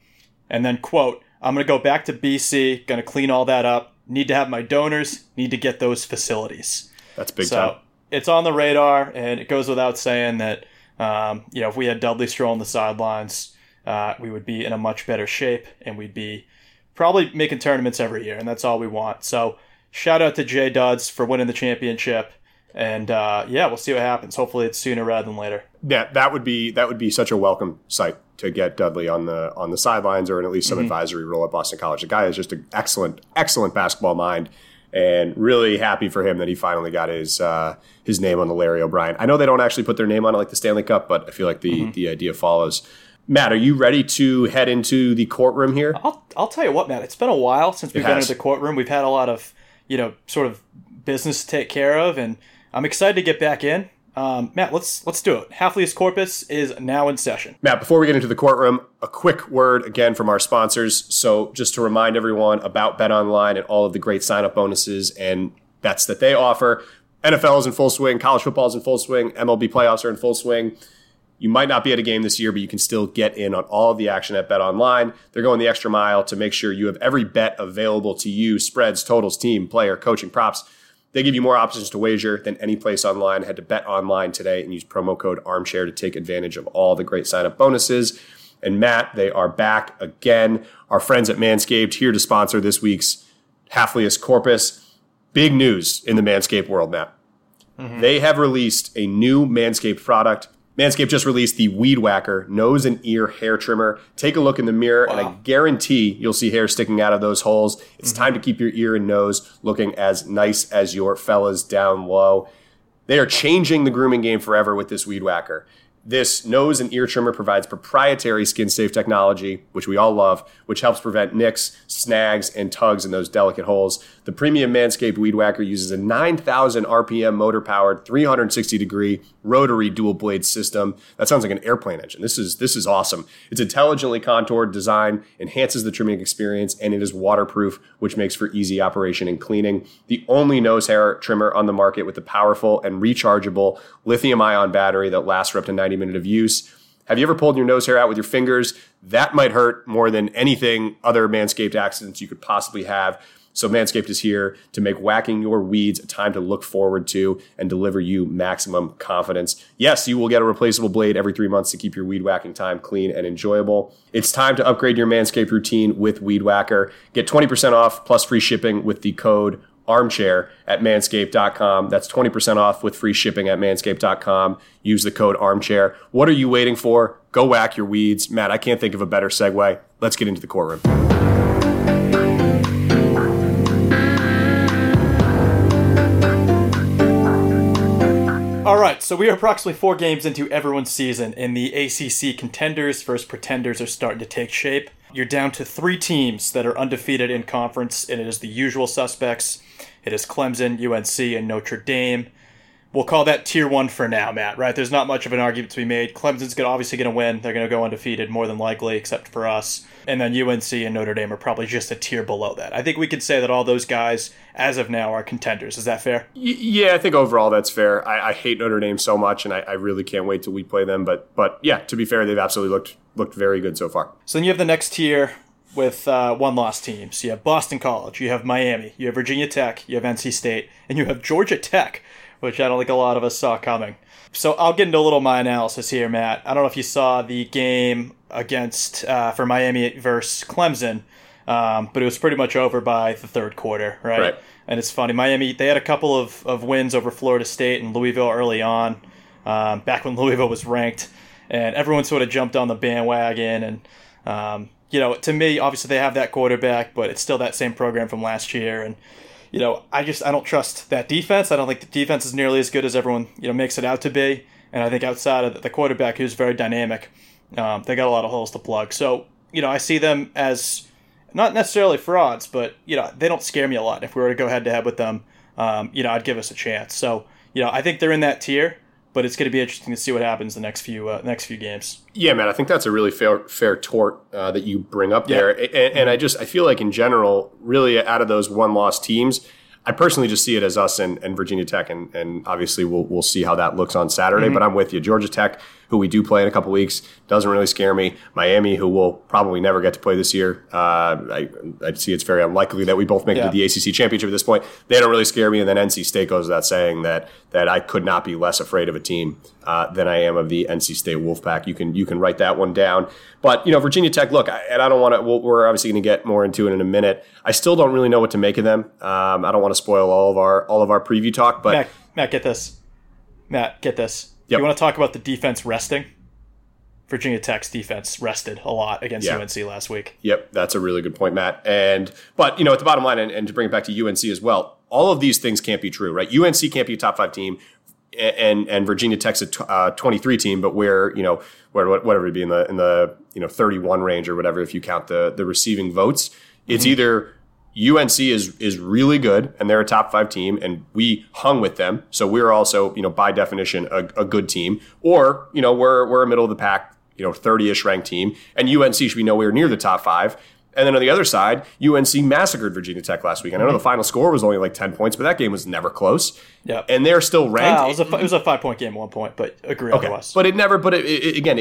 And then, quote, I'm going to go back to BC, going to clean all that up, need to have my donors, need to get those facilities. That's big so time. It's on the radar, and it goes without saying that um, you know if we had Dudley Stroll on the sidelines, uh, we would be in a much better shape, and we'd be probably making tournaments every year, and that's all we want. So shout out to Jay Duds for winning the championship. And uh, yeah, we'll see what happens. Hopefully, it's sooner rather than later. Yeah, that would be that would be such a welcome sight to get Dudley on the on the sidelines or in at least some mm-hmm. advisory role at Boston College. The guy is just an excellent, excellent basketball mind, and really happy for him that he finally got his uh, his name on the Larry O'Brien. I know they don't actually put their name on it like the Stanley Cup, but I feel like the mm-hmm. the idea follows. Matt, are you ready to head into the courtroom here? I'll, I'll tell you what, Matt. It's been a while since we've been into the courtroom. We've had a lot of, you know, sort of business to take care of, and I'm excited to get back in. Um, Matt, let's let's do it. Hafleyus Corpus is now in session. Matt, before we get into the courtroom, a quick word again from our sponsors. So, just to remind everyone about Bet Online and all of the great sign-up bonuses and bets that they offer. NFL is in full swing, college football is in full swing, MLB playoffs are in full swing. You might not be at a game this year, but you can still get in on all of the action at Bet Online. They're going the extra mile to make sure you have every bet available to you: spreads, totals, team, player, coaching, props they give you more options to wager than any place online. Head to Bet Online today and use promo code Armchair to take advantage of all the great sign up bonuses. And Matt, they are back again. Our friends at Manscaped here to sponsor this week's Hafleyus Corpus. Big news in the Manscaped world, Matt. Mm-hmm. They have released a new Manscaped product Manscaped just released the Weed Whacker nose and ear hair trimmer. Take a look in the mirror, wow. and I guarantee you'll see hair sticking out of those holes. It's mm-hmm. time to keep your ear and nose looking as nice as your fellas down low. They are changing the grooming game forever with this Weed Whacker. This nose and ear trimmer provides proprietary skin safe technology, which we all love, which helps prevent nicks, snags, and tugs in those delicate holes. The premium Manscaped Weed Whacker uses a 9,000 RPM motor powered 360 degree rotary dual blade system. That sounds like an airplane engine. This is this is awesome. Its intelligently contoured design enhances the trimming experience and it is waterproof, which makes for easy operation and cleaning. The only nose hair trimmer on the market with a powerful and rechargeable lithium ion battery that lasts for up to 90 minutes of use. Have you ever pulled your nose hair out with your fingers? That might hurt more than anything other manscaped accidents you could possibly have. So Manscaped is here to make whacking your weeds a time to look forward to and deliver you maximum confidence. Yes, you will get a replaceable blade every three months to keep your weed whacking time clean and enjoyable. It's time to upgrade your Manscaped routine with Weed Whacker. Get 20% off plus free shipping with the code armchair at manscaped.com. That's 20% off with free shipping at manscaped.com. Use the code armchair. What are you waiting for? Go whack your weeds. Matt, I can't think of a better segue. Let's get into the courtroom. All right, so we are approximately four games into everyone's season, and the ACC contenders versus pretenders are starting to take shape. You're down to three teams that are undefeated in conference, and it is the usual suspects. It is Clemson, UNC, and Notre Dame. We'll call that tier one for now, Matt. Right? There's not much of an argument to be made. Clemson's gonna obviously going to win. They're going to go undefeated more than likely, except for us. And then UNC and Notre Dame are probably just a tier below that. I think we could say that all those guys, as of now, are contenders. Is that fair? Y- yeah, I think overall that's fair. I, I hate Notre Dame so much, and I, I, really can't wait till we play them. But but yeah, to be fair, they've absolutely looked looked very good so far. So then you have the next tier with uh, one loss teams. You have Boston College, you have Miami, you have Virginia Tech, you have NC State, and you have Georgia Tech, which I don't think a lot of us saw coming. So I'll get into a little my analysis here, Matt. I don't know if you saw the game against uh, for Miami versus Clemson, um, but it was pretty much over by the third quarter, right? right? And it's funny, Miami they had a couple of, of wins over Florida State and Louisville early on, um, back when Louisville was ranked, and everyone sort of jumped on the bandwagon and. Um, you know, to me, obviously they have that quarterback, but it's still that same program from last year. And, you know, I just, I don't trust that defense. I don't think the defense is nearly as good as everyone, you know, makes it out to be. And I think outside of the quarterback, who's very dynamic, um, they got a lot of holes to plug. So, you know, I see them as not necessarily frauds, but, you know, they don't scare me a lot. If we were to go head to head with them, um, you know, I'd give us a chance. So, you know, I think they're in that tier but it's going to be interesting to see what happens the next few uh, next few games. Yeah, man, I think that's a really fair fair tort uh, that you bring up yeah. there, and, and, I just I feel like in general, really out of those one loss teams. I personally just see it as us and, and Virginia Tech, and, and obviously we'll, we'll see how that looks on Saturday. Mm-hmm. But I'm with you. Georgia Tech, who we do play in a couple weeks, doesn't really scare me. Miami, who will probably never get to play this year, uh, I, I see it's very unlikely that we both make yeah. it to the ACC championship at this point. They don't really scare me. And then NC State goes without saying that that I could not be less afraid of a team uh, than I am of the NC State Wolfpack. You can you can write that one down. But you know Virginia Tech. Look, I, and I don't want to. we're obviously going to get more into it in a minute. I still don't really know what to make of them. Um, I don't want to spoil all of our all of our preview talk. But Matt, Matt get this. Matt, get this. Yep. You want to talk about the defense resting? Virginia Tech's defense rested a lot against yeah. UNC last week. Yep, that's a really good point, Matt. And but you know, at the bottom line, and, and to bring it back to UNC as well, all of these things can't be true, right? UNC can't be a top five team, and and Virginia Tech's a uh, 23 team, but we're you know where whatever it be in the in the you know 31 range or whatever if you count the the receiving votes. It's mm-hmm. either UNC is is really good and they're a top five team and we hung with them, so we're also you know by definition a, a good team, or you know we're we're a middle of the pack you know, 30-ish ranked team, and UNC should be nowhere near the top five. And then on the other side, UNC massacred Virginia Tech last week. I know mm-hmm. the final score was only like 10 points, but that game was never close. Yeah. And they're still ranked. Uh, it, was a, it was a five point game at one point, but agree okay. otherwise. But it never, but it, it, again,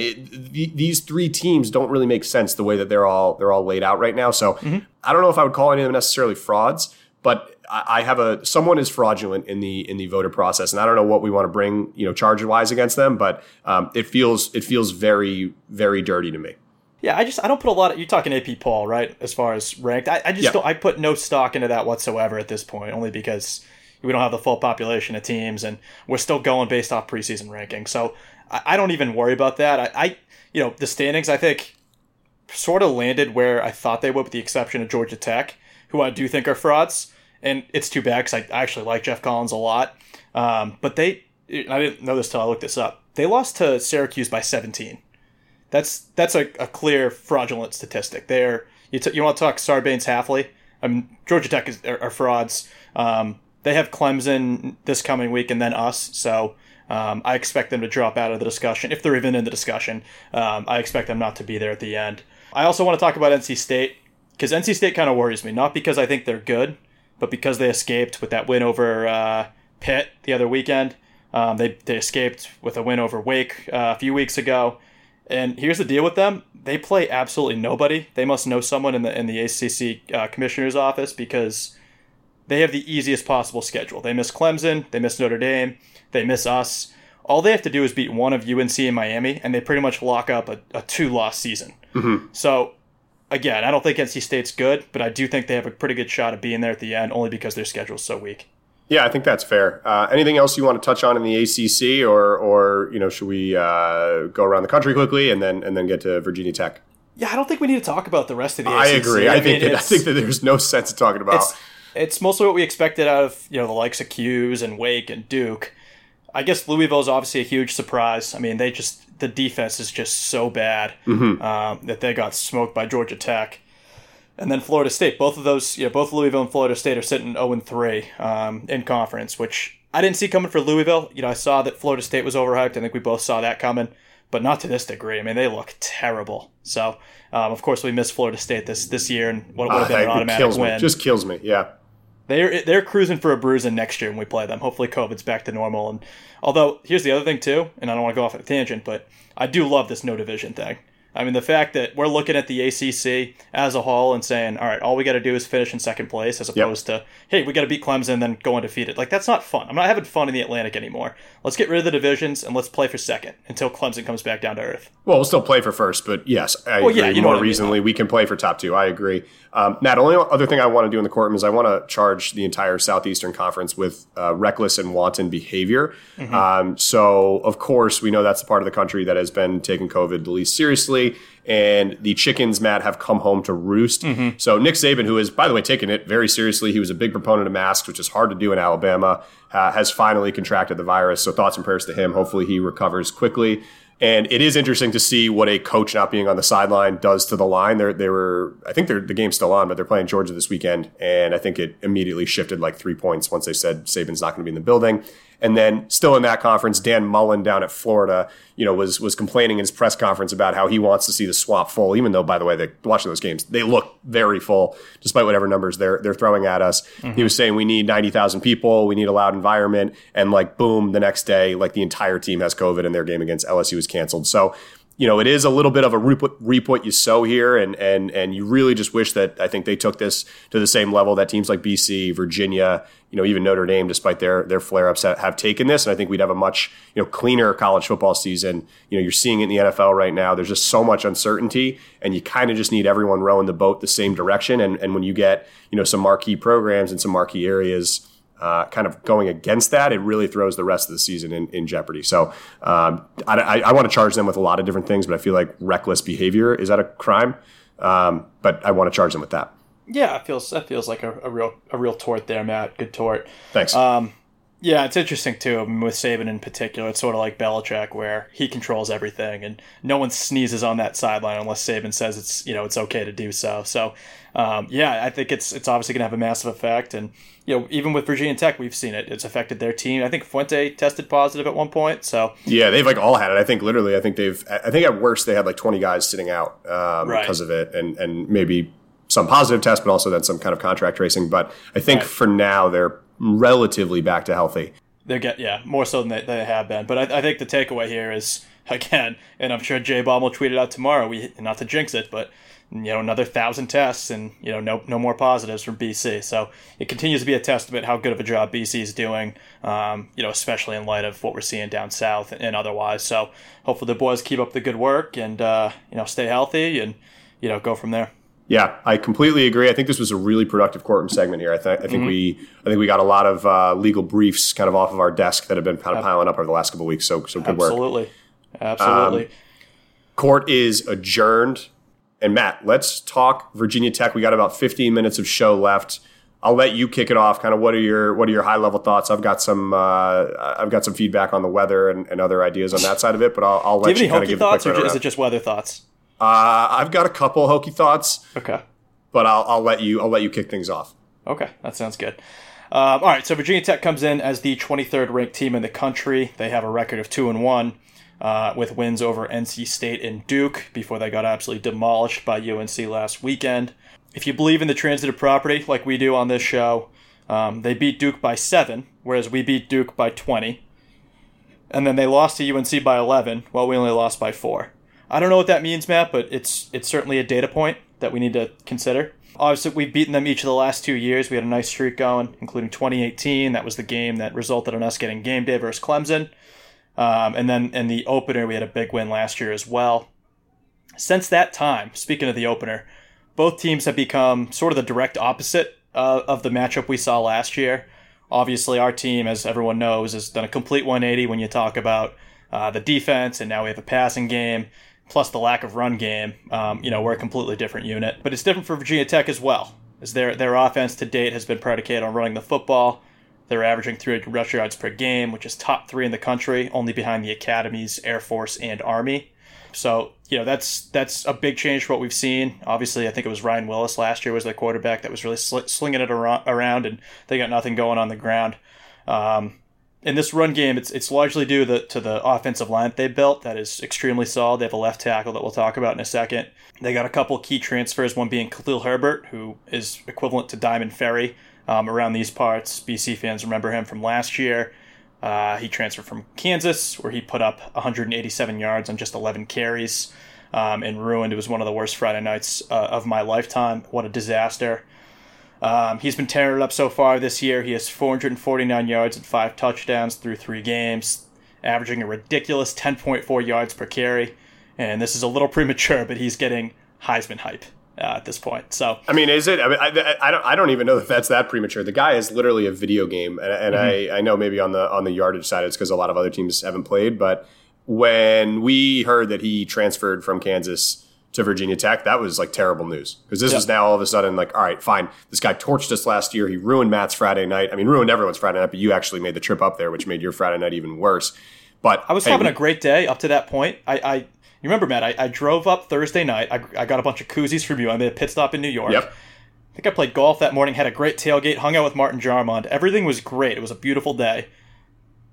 these three teams don't really make sense the way that they're all, they're all laid out right now. So mm-hmm. I don't know if I would call any of them necessarily frauds, but I have a someone is fraudulent in the in the voter process, and I don't know what we want to bring you know charge wise against them, but um, it feels it feels very very dirty to me. Yeah, I just I don't put a lot of you're talking AP poll right as far as ranked. I, I just don't I put no stock into that whatsoever at this point, only because we don't have the full population of teams, and we're still going based off preseason ranking. So I, I don't even worry about that. I, I you know the standings I think sort of landed where I thought they would, with the exception of Georgia Tech, who I do think are frauds and it's too bad because I actually like Geoff Collins a lot. Um, but they, I didn't know this till I looked this up. They lost to Syracuse by 17. That's that's a, a clear fraudulent statistic. There, you, t- you want to talk Sarbanes Hafley? I mean, Georgia Tech is, are, are frauds. Um, they have Clemson this coming week and then us. So um, I expect them to drop out of the discussion if they're even in the discussion. Um, I expect them not to be there at the end. I also want to talk about NC State because NC State kind of worries me. Not because I think they're good, but because they escaped with that win over uh, Pitt the other weekend, um, they, they escaped with a win over Wake uh, a few weeks ago. And here's the deal with them: they play absolutely nobody. They must know someone in the in the ACC uh, commissioner's office because they have the easiest possible schedule. They miss Clemson, they miss Notre Dame, they miss us. All they have to do is beat one of UNC and Miami, and they pretty much lock up a, a two loss season. Mm-hmm. So, again, I don't think NC State's good, but I do think they have a pretty good shot of being there at the end, only because their schedule's so weak. Yeah, I think that's fair. Uh, anything else you want to touch on in the ACC, or or you know, should we uh, go around the country quickly and then and then get to Virginia Tech? Yeah, I don't think we need to talk about the rest of the. I ACC. agree. I, I think mean, that, I think that there's no sense of talking about. It's, it's mostly what we expected out of you know the likes of Cuse and Wake and Duke. I guess Louisville is obviously a huge surprise. I mean, they just the defense is just so bad Mhm. um, that they got smoked by Georgia Tech, and then Florida State. Both of those, you know, both Louisville and Florida State are sitting zero and three um, in conference, which I didn't see coming for Louisville. You know, I saw that Florida State was overhyped. I think we both saw that coming, but not to this degree. I mean, they look terrible. So, um, of course, we missed Florida State this this year, and what would have been Ah, an automatic win. me. Just kills me. Yeah. They're they're cruising for a bruising next year when we play them. Hopefully, COVID's back to normal. And although here's the other thing too, and I don't want to go off on a tangent, but I do love this no division thing. I mean, the fact that we're looking at the ACC as a whole and saying, all right, all we got to do is finish in second place, as opposed to, hey, we got to beat Clemson and then go undefeated. Like that's not fun. I'm not having fun in the Atlantic anymore. Let's get rid of the divisions and let's play for second until Clemson comes back down to earth. Well, we'll still play for first, but yes, I Well, agree. yeah, you know More I mean, reasonably, we can play for top two. I agree. Um, Matt, only other thing I want to do in the courtroom is I want to charge the entire Southeastern Conference with uh, reckless and wanton behavior. Mm-hmm. Um, so, of course, we know that's the part of the country that has been taking COVID the least seriously. And the chickens, Matt, have come home to roost. Mm-hmm. So Nick Saban, who is, by the way, taking it very seriously, he was a big proponent of masks, which is hard to do in Alabama, uh, has finally contracted the virus. So thoughts and prayers to him. Hopefully he recovers quickly. And it is interesting to see what a coach not being on the sideline does to the line. They're, they were, I think they're, the game's still on, but they're playing Georgia this weekend. And I think it immediately shifted like three points once they said Saban's not going to be in the building. And then still in that conference, Dan Mullen down at Florida, you know, was was complaining in his press conference about how he wants to see the Swamp full, even though, by the way, they watching those games, they look very full, despite whatever numbers they're they're throwing at us. He was saying we need ninety thousand people, we need a loud environment, and like boom, the next day, like the entire team has COVID and their game against LSU is canceled. So you know, it is a little bit of a reap, reap what you sow here, and and and you really just wish that I think they took this to the same level that teams like BC, Virginia, you know, even Notre Dame, despite their their flare ups, have, have taken this, and I think we'd have a much you know cleaner college football season. You know, you're seeing it in the NFL right now. There's just so much uncertainty, and you kind of just need everyone rowing the boat the same direction. And and when you get you know some marquee programs and some marquee areas uh, kind of going against that, it really throws the rest of the season in, in jeopardy. So um, I, I, I want to charge them with a lot of different things, but I feel like reckless behavior is that a crime? Um, but I want to charge them with that. Yeah, it feels that feels like a, a real a real tort there, Matt. Good tort. Thanks. Um, yeah, it's interesting too. I mean, with Saban in particular, it's sort of like Belichick, where he controls everything, and no one sneezes on that sideline unless Saban says it's you know it's okay to do so. So, um, yeah, I think it's it's obviously going to have a massive effect, and you know even with Virginia Tech, we've seen it. It's affected their team. I think Fuente tested positive at one point. So Yeah, they've like all had it. I think literally, I think they've. I think at worst they had like 20 guys sitting out um, Right. because of it, and and maybe some positive tests, but also then some kind of contract tracing. But I think Right. for now they're relatively back to healthy. They get yeah more so than they, they have been. But I, I think the takeaway here is again, and I'm sure Jay Baum will tweet it out tomorrow. We not to jinx it, but you know another thousand tests and you know no no more positives from BC. So it continues to be a testament how good of a job BC is doing. Um, you know especially in light of what we're seeing down south and otherwise. So hopefully the boys keep up the good work and uh, you know stay healthy and you know go from there. Yeah, I completely agree. I think this was a really productive courtroom segment here. I, th- I think Mhm. we, I think we got a lot of uh, legal briefs kind of off of our desk that have been kind of piling up over the last couple of weeks. So, so good work. Absolutely, absolutely. Um, court is adjourned. And Matt, let's talk Virginia Tech. We got about 15 minutes of show left. I'll let you kick it off. Kind of what are your what are your high level thoughts? I've got some uh, I've got some feedback on the weather and, and other ideas on that side of it, but I'll, I'll Do you let have you, any kind of Hokie give thoughts, a or is it just weather thoughts? Uh, I've got a couple Hokie thoughts. Okay. But I'll, I'll let you I'll let you kick things off. Okay, that sounds good. Um, all right, so Virginia Tech comes in as the 23rd ranked team in the country. They have a record of two and one, uh, with wins over NC State and Duke before they got absolutely demolished by UNC last weekend. If you believe in the transitive property like we do on this show, um, they beat Duke by seven, whereas we beat Duke by 20, and then they lost to UNC by 11, while we only lost by four. I don't know what that means, Matt, but it's it's certainly a data point that we need to consider. Obviously, we've beaten them each of the last two years. We had a nice streak going, including 2018. That was the game that resulted in us getting game day versus Clemson. Um, and then in the opener, we had a big win last year as well. Since that time, speaking of the opener, both teams have become sort of the direct opposite uh, of the matchup we saw last year. Obviously, our team, as everyone knows, has done a complete 180 when you talk about uh, the defense, and now we have a passing game, plus the lack of run game. Um, you know, we're a completely different unit. But it's different for Virginia Tech as well, as their their offense to date has been predicated on running the football. They're averaging 300 rush yards per game, which is top three in the country, only behind the academies, Air Force, and Army. So you know that's that's a big change for what we've seen. Obviously, I think it was Ryan Willis last year was the quarterback that was really sl- slinging it around, and they got nothing going on the ground. Um, in this run game, it's it's largely due to the, to the offensive line that they built. That is extremely solid. They have a left tackle that we'll talk about in a second. They got a couple key transfers. One being Khalil Herbert, who is equivalent to Diamond Ferry um, around these parts. BC fans remember him from last year. Uh, he transferred from Kansas, where he put up 187 yards on just 11 carries um, and ruined. It was one of the worst Friday nights uh, of my lifetime. What a disaster. Um, he's been tearing it up so far this year. He has 449 yards and five touchdowns through three games, averaging a ridiculous 10.4 yards per carry. And this is a little premature, but he's getting Heisman hype uh, at this point. So I mean, is it? I, mean, I, I, don't. I don't even know if that's that premature. The guy is literally a video game, and, and mm-hmm. I, I know maybe on the on the yardage side, it's because a lot of other teams haven't played. But when we heard that he transferred from Kansas to Virginia Tech, that was like terrible news because this yep. is now all of a sudden like, all right, fine. This guy torched us last year. He ruined Matt's Friday night. I mean, ruined everyone's Friday night, but you actually made the trip up there, which made your Friday night even worse. But I was hey, having we, a great day up to that point. I, I you remember, Matt? I, I drove up Thursday night. I, I got a bunch of koozies from you. I made a pit stop in New York. Yep. I think I played golf that morning. Had a great tailgate. Hung out with Martin Jarmond. Everything was great. It was a beautiful day.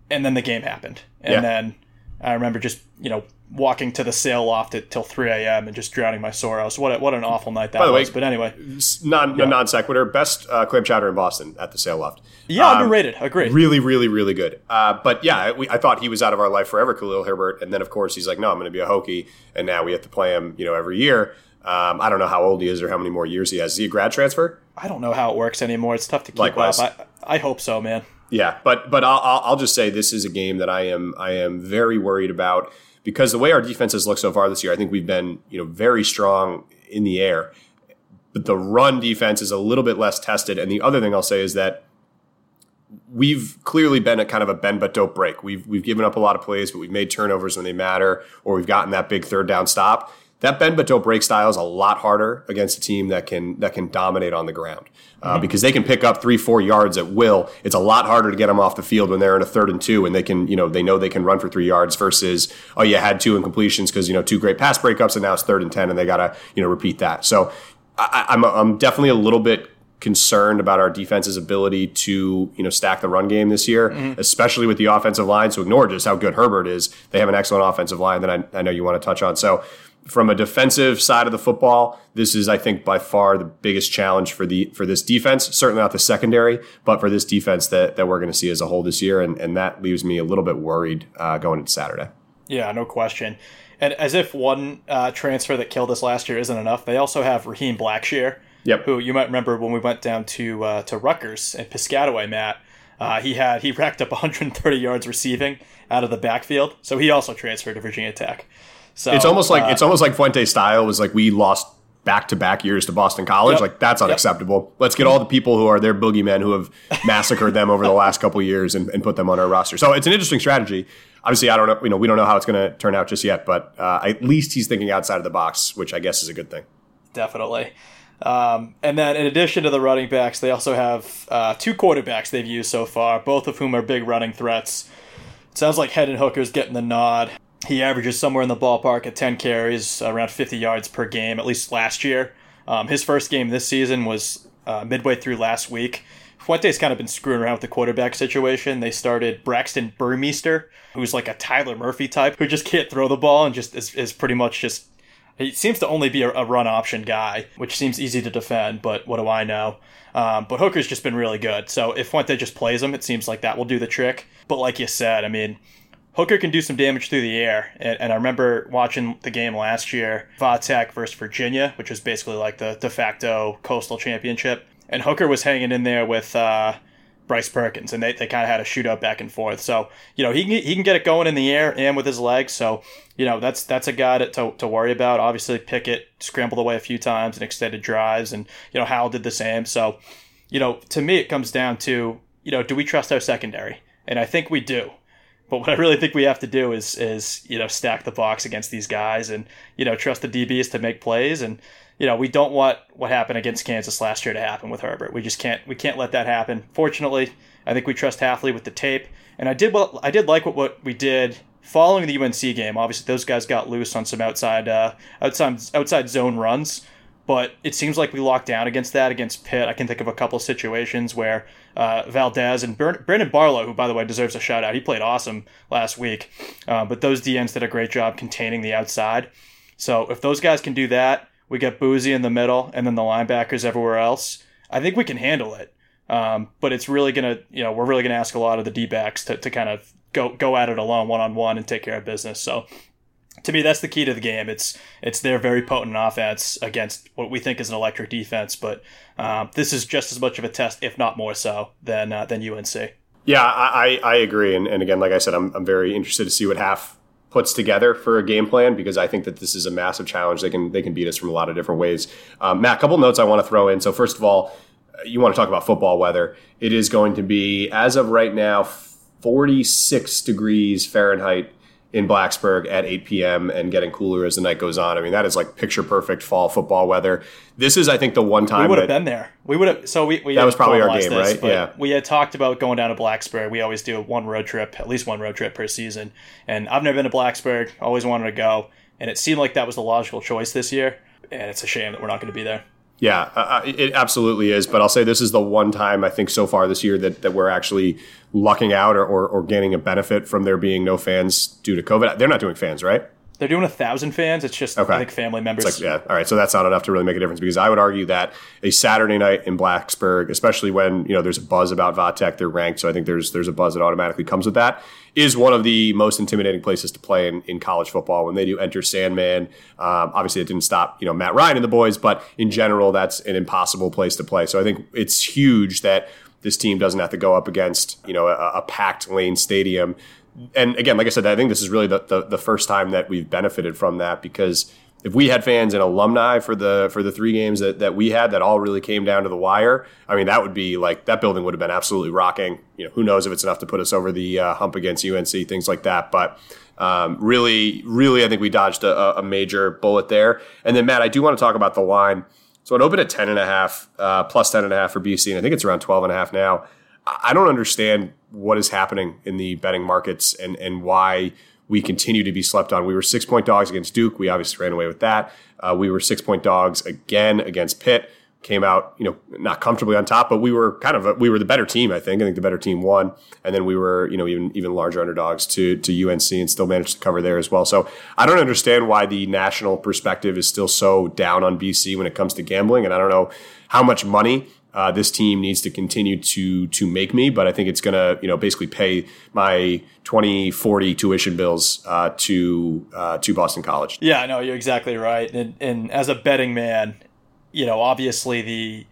And then the game happened. And yeah. then I remember just you know walking to the sail loft at till 3 a.m. and just drowning my sorrows. What a, what an awful night that By the was. Way, but anyway, non yeah. non sequitur, best uh, clam chowder in Boston at the sail loft. Yeah, um, underrated. Agreed. Really, really, really good. Uh, but yeah, we, I thought he was out of our life forever, Khalil Herbert, and then of course he's like, no, I'm going to be a Hokie, and now we have to play him, you know, every year. Um, I don't know how old he is or how many more years he has. Is he a grad transfer? I don't know how it works anymore. It's tough to keep Likewise. up. I, I hope so, man. Yeah, but but I'll, I'll just say this is a game that I am I am very worried about because the way our defense has looked so far this year, I think we've been you know very strong in the air, but the run defense is a little bit less tested. And the other thing I'll say is that we've clearly been at kind of a bend but don't break. We've we've given up a lot of plays, but we've made turnovers when they matter, or we've gotten that big third down stop that bend but don't break style is a lot harder against a team that can that can dominate on the ground uh, mm-hmm. because they can pick up three four yards at will. It's a lot harder to get them off the field when they're in a third and two and they can you know they know they can run for three yards versus oh you had two incompletions because you know two great pass breakups and now it's third and ten and they gotta you know repeat that. So I, I'm I'm definitely a little bit concerned about our defense's ability to you know stack the run game this year, mm-hmm. especially with the offensive line. So ignore just how good Herbert is. They have an excellent offensive line that I, I know you want to touch on. So from a defensive side of the football, this is, I think, by far the biggest challenge for the for this defense. Certainly not the secondary, but for this defense that, that we're going to see as a whole this year, and, and that leaves me a little bit worried uh, going into Saturday. Yeah, no question. And as if one uh, transfer that killed us last year isn't enough, they also have Raheem Blackshear, yep. who you might remember when we went down to uh, to Rutgers and Piscataway, Matt. Uh, he had he racked up 130 yards receiving out of the backfield, so he also transferred to Virginia Tech. So it's almost like uh, it's almost like Fuente style was like we lost back to back years to Boston College. Yep, like that's unacceptable. Yep. Let's get all the people who are their boogeymen who have massacred them over the last couple years and, and, put them on our roster. So it's an interesting strategy. Obviously, I don't know. You know, we don't know how it's going to turn out just yet, but uh, at least he's thinking outside of the box, which I guess is a good thing. Definitely. Um, and then, in addition to the running backs, they also have uh, two quarterbacks they've used so far, both of whom are big running threats. It sounds like Hendon Hooker's getting the nod. He averages somewhere in the ballpark at 10 carries, around 50 yards per game, at least last year. Um, his first game this season was uh, midway through last week. Fuente's kind of been screwing around with the quarterback situation. They started Braxton Burmeister, who's like a Tyler Murphy type, who just can't throw the ball and just is, is pretty much just. He seems to only be a, run option guy, which seems easy to defend, but what do I know? Um, but Hooker's just been really good. So if Fuente just plays him, it seems like that will do the trick. But like you said, I mean, Hooker can do some damage through the air. And, and I remember watching the game last year, Vatech versus Virginia, which was basically like the de facto coastal championship. And Hooker was hanging in there with uh, Bryce Perkins, and they, they kind of had a shootout back and forth. So, you know, he can, he can get it going in the air and with his legs. So, you know, that's that's a guy to, to, to worry about. Obviously, Pickett scrambled away a few times and extended drives, and, you know, Howell did the same. So, you know, to me, it comes down to, you know, do we trust our secondary? And I think we do. But what I really think we have to do is is you know stack the box against these guys and you know trust the DBs to make plays and you know we don't want what happened against Kansas last year to happen with Herbert. We just can't we can't let that happen. Fortunately, I think we trust Hafley with the tape. And I did what I did like what, what we did following the UNC game. Obviously, those guys got loose on some outside uh, outside outside zone runs but it seems like we locked down against that against Pitt. I can think of a couple of situations where uh, Valdez and Brandon Barlow, who by the way deserves a shout out, he played awesome last week. Uh, but those DNs did a great job containing the outside. So if those guys can do that, we get Boozy in the middle, and then the linebackers everywhere else. I think we can handle it. Um, but it's really gonna, you know, we're really gonna ask a lot of the D backs to, to kind of go go at it alone, one on one, and take care of business. So to me, that's the key to the game. It's it's their very potent offense against what we think is an electric defense. But um, this is just as much of a test, if not more so, than uh, than UNC. Yeah, I, I agree. And, and again, like I said, I'm, I'm very interested to see what Haf puts together for a game plan because I think that this is a massive challenge. They can they can beat us from a lot of different ways. Um, Matt, a couple notes I want to throw in. So first of all, you want to talk about football weather. It is going to be as of right now 46 degrees Fahrenheit in Blacksburg at 8 p.m. and getting cooler as the night goes on. I mean, that is like picture perfect fall football weather. This is, I think, the one time we would have been there. We would have. So we, we that was probably our game, this, right? Yeah. We had talked about going down to Blacksburg. We always do one road trip, at least one road trip per season. And I've never been to Blacksburg. Always wanted to go, and it seemed like that was the logical choice this year. And it's a shame that we're not going to be there. Yeah, uh, uh, it absolutely is. But I'll say this is the one time I think so far this year that, that we're actually lucking out or, or, or gaining a benefit from there being no fans due to COVID. They're not doing fans, right? They're doing a thousand fans. It's just okay. I think family members. Like, yeah, all right. So that's not enough to really make a difference because I would argue that a Saturday night in Blacksburg, especially when you know there's a buzz about Vatech, they're ranked. So I think there's there's a buzz that automatically comes with that. Is one of the most intimidating places to play in, in college football when they do enter Sandman. Um, obviously, it didn't stop you know Matt Ryan and the boys, but in general, that's an impossible place to play. So I think it's huge that this team doesn't have to go up against you know a, a packed lane stadium and again, like I said, I think this is really the, the, the first time that we've benefited from that because if we had fans and alumni for the for the three games that, that we had that all really came down to the wire, I mean that would be like that building would have been absolutely rocking. You know, who knows if it's enough to put us over the uh, hump against UNC, things like that. But um, really, really, I think we dodged a, a, major bullet there. And then Matt, I do want to talk about the line. So it opened at ten and a half, uh, plus ten and a half for BC, and I think it's around twelve and a half now. I don't understand what is happening in the betting markets and, and why we continue to be slept on. We were six point dogs against Duke. We obviously ran away with that. Uh, we were six point dogs again against Pitt. Came out, you know, not comfortably on top, but we were kind of a, we were the better team. I think. I think the better team won, and then we were, you know, even even larger underdogs to to UNC and still managed to cover there as well. So I don't understand why the national perspective is still so down on BC when it comes to gambling, and I don't know how much money uh, this team needs to continue to to make me, but I think it's going to you know basically pay my 2040 tuition bills uh, to uh, to Boston College. Yeah, no, you're exactly right. And, and as a betting man, you know, obviously the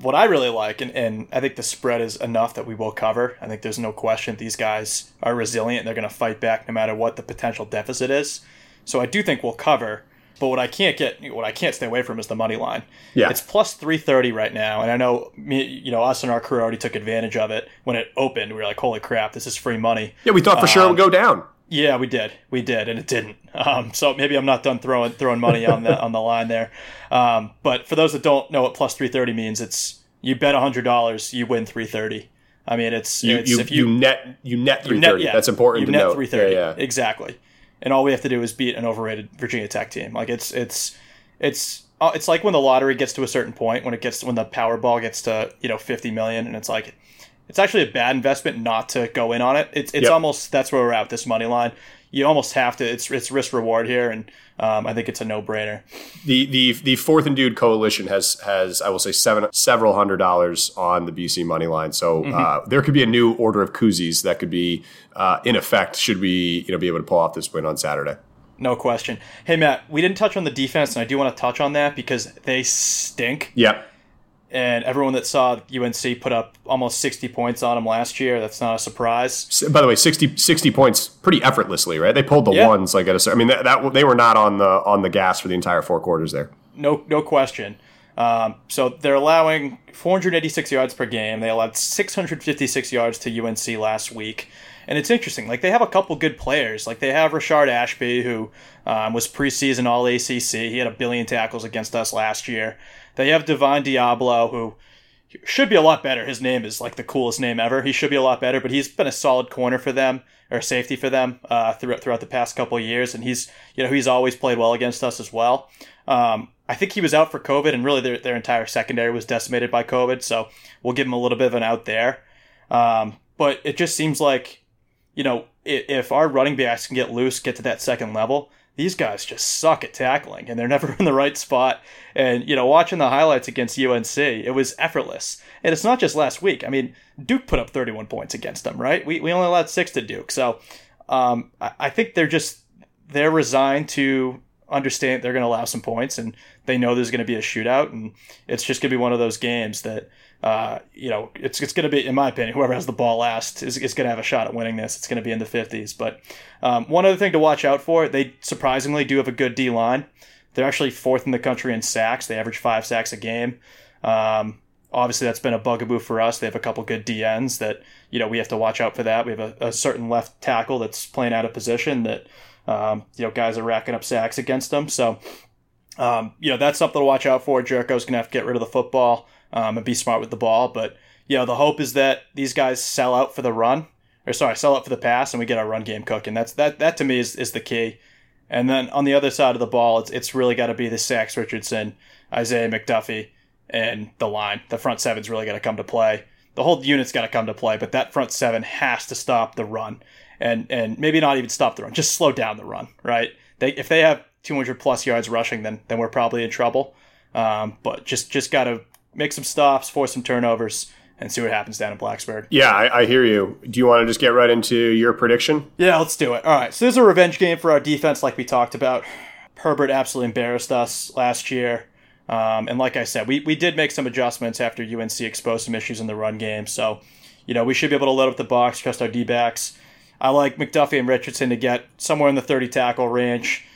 what I really like, and, and I think the spread is enough that we will cover. I think there's no question these guys are resilient. They're going to fight back no matter what the potential deficit is. So I do think we'll cover. But what I can't get, what I can't stay away from is the money line. Yeah, it's plus three thirty right now, and I know me, you know, us and our crew already took advantage of it when it opened. We were like, "Holy crap, this is free money!" Yeah, we thought for um, sure it would go down. Yeah, we did, we did, and it didn't. Um, so maybe I'm not done throwing throwing money on the on the line there. Um, but for those that don't know what plus three thirty means, it's you bet hundred dollars, you win three thirty. I mean, it's you, it's, you, you, you, net you net three thirty. Yeah, That's important. You net three thirty. Yeah, yeah, exactly. And all we have to do is beat an overrated Virginia Tech team. Like it's it's it's uh, it's like when the lottery gets to a certain point when it gets when the Powerball gets to you know 50 million and it's like it's actually a bad investment not to go in on it. It's it's yep. almost that's where we're at this money line. you almost have to. It's it's risk reward here, and um, I think it's a no brainer. The the the fourth and dude coalition has has I will say seven several hundred dollars on the BC money line. So mm-hmm. uh, there could be a new order of koozies that could be uh, in effect should we you know be able to pull off this win on Saturday. No question. Hey Matt, we didn't touch on the defense, and I do want to touch on that because they stink. Yep and everyone that saw UNC put up almost 60 points on them last year, that's not a surprise. By the way, 60, 60 points pretty effortlessly, right? They pulled the yeah. ones like at a. I mean, that, that, they were not on the on the gas for the entire four quarters there. No, no question. Um, so they're allowing 486 yards per game. They allowed 656 yards to UNC last week. And it's interesting. Like they have a couple good players. Like they have Rayshard Ashby, who um, was preseason All ACC. He had a billion tackles against us last year. They have Divine Deablo, who should be a lot better. His name is like the coolest name ever. He should be a lot better, but he's been a solid corner for them or safety for them uh, throughout throughout the past couple years, and he's you know he's always played well against us as well. Um, I think he was out for COVID, and really their their entire secondary was decimated by COVID, so we'll give him a little bit of an out there. Um, but it just seems like you know if our running backs can get loose, get to that second level, these guys just suck at tackling and they're never in the right spot. And, you know, watching the highlights against UNC, it was effortless. And it's not just last week. I mean, Duke put up 31 points against them, right? We, we only allowed six to Duke. So um, I, I think they're just, they're resigned to understand they're going to allow some points and they know there's going to be a shootout. And it's just going to be one of those games that, uh, you know, it's, it's going to be, in my opinion, whoever has the ball last is, is going to have a shot at winning this. It's going to be in the 50s. But um, one other thing to watch out for, they surprisingly do have a good D line. They're actually fourth in the country in sacks. They average five sacks a game. Um, obviously, that's been a bugaboo for us. They have a couple good DNs that, you know, we have to watch out for that. We have a, a certain left tackle that's playing out of position that, um, you know, guys are racking up sacks against them. So, um, you know, that's something to watch out for. Jurko's going to have to get rid of the football um, and be smart with the ball. But you know, the hope is that these guys sell out for the run, or sorry, sell out for the pass, and we get our run game cooking. That's that that to me is, is the key. And then on the other side of the ball, it's it's really got to be the Max Richardson, Isaiah McDuffie, and the line. The front seven's really got to come to play. The whole unit's got to come to play, but that front seven has to stop the run, and and maybe not even stop the run, just slow down the run. Right? They if they have 200 plus yards rushing, then then we're probably in trouble. Um, but just just got to make some stops, force some turnovers, and see what happens down in Blacksburg. Yeah, I, I, hear you. Do you want to just get right into your prediction? Yeah, let's do it. All right, so this is a revenge game for our defense, like we talked about. Herbert absolutely embarrassed us last year. Um, and like I said, we, we did make some adjustments after UNC exposed some issues in the run game. So, you know, we should be able to load up the box, trust our D backs. I like McDuffie and Richardson to get somewhere in the 30 tackle range.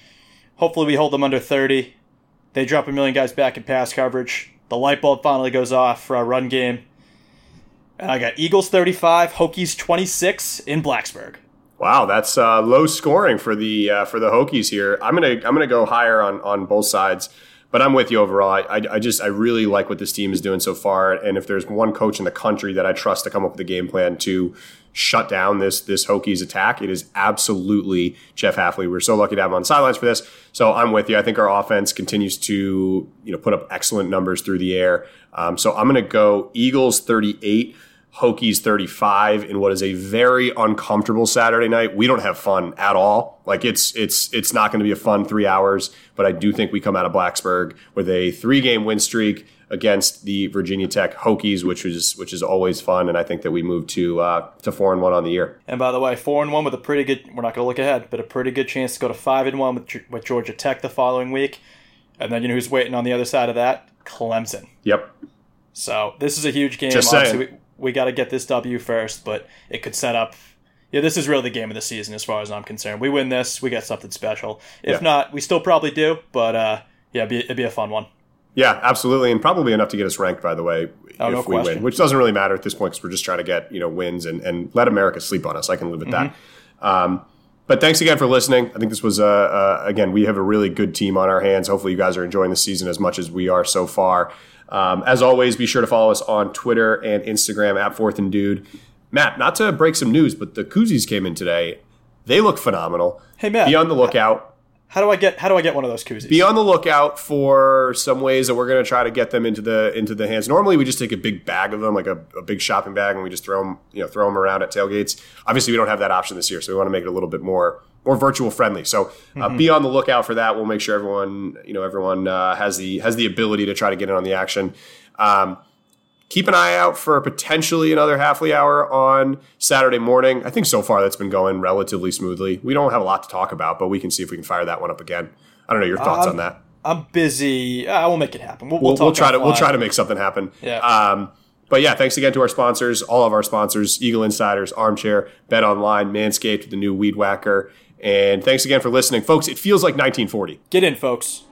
Hopefully, we hold them under 30. They drop a million guys back in pass coverage. The light bulb finally goes off for our run game. And I got Eagles 35, Hokies 26 in Blacksburg. Wow, that's uh, low scoring for the uh, for the Hokies here. I'm gonna I'm gonna go higher on on both sides, but I'm with you overall. I, I, just I really like what this team is doing so far, and if there's one coach in the country that I trust to come up with a game plan to shut down this this Hokies attack, it is absolutely Jeff Hafley. We're so lucky to have him on sidelines for this. So I'm with you. I think our offense continues to you know put up excellent numbers through the air. Um, so I'm going to go Eagles 38. Hokies 35 in what is a very uncomfortable Saturday night. We don't have fun at all. Like it's it's it's not going to be a fun 3 hours, but I do think we come out of Blacksburg with a 3-game win streak against the Virginia Tech Hokies, which was which is always fun, and I think that we move to uh, to four and one on the year. And by the way, four and one with a pretty good. We're not going to look ahead, but a pretty good chance to go to five and one with, with Georgia Tech the following week, and then you know who's waiting on the other side of that? Clemson. Yep. So this is a huge game. Just saying. We, we got to get this W first, but it could set up. Yeah, this is really the game of the season as far as I'm concerned. We win this, we get something special. If yeah. not, we still probably do, but uh, yeah, it'd be, it'd be a fun one. Yeah, absolutely, and probably enough to get us ranked. By the way, oh, if no we question. win, which doesn't really matter at this point because we're just trying to get you know wins and, and let America sleep on us. I can live with mm-hmm. that. Um, but thanks again for listening. I think this was uh, uh, again we have a really good team on our hands. Hopefully, you guys are enjoying the season as much as we are so far. Um, as always, be sure to follow us on Twitter and Instagram at Fourth and Dude. Matt, not to break some news, but the koozies came in today. They look phenomenal. Hey, Matt. Be on the lookout. How do I get how do I get one of those koozies? Be on the lookout for some ways that we're going to try to get them into the into the hands. Normally, we just take a big bag of them, like a, a, big shopping bag, and we just throw them you know throw them around at tailgates. Obviously, we don't have that option this year, so we want to make it a little bit more more virtual friendly. So uh, mm-hmm. be on the lookout for that. We'll make sure everyone you know everyone uh, has the has the ability to try to get in on the action. Um, keep an eye out for potentially another Hafley hour on Saturday morning. I think so far that's been going relatively smoothly. We don't have a lot to talk about, but we can see if we can fire that one up again. I don't know your thoughts um, on that. I'm busy. Uh, we'll make it happen. We'll, we'll, we'll, try to we'll try to make something happen. Yeah. Um, but yeah, thanks again to our sponsors, all of our sponsors, Eagle Insiders, Armchair, Bet Online, Manscaped, the new Weed Whacker. And thanks again for listening. Folks, it feels like 1940. Get in, folks.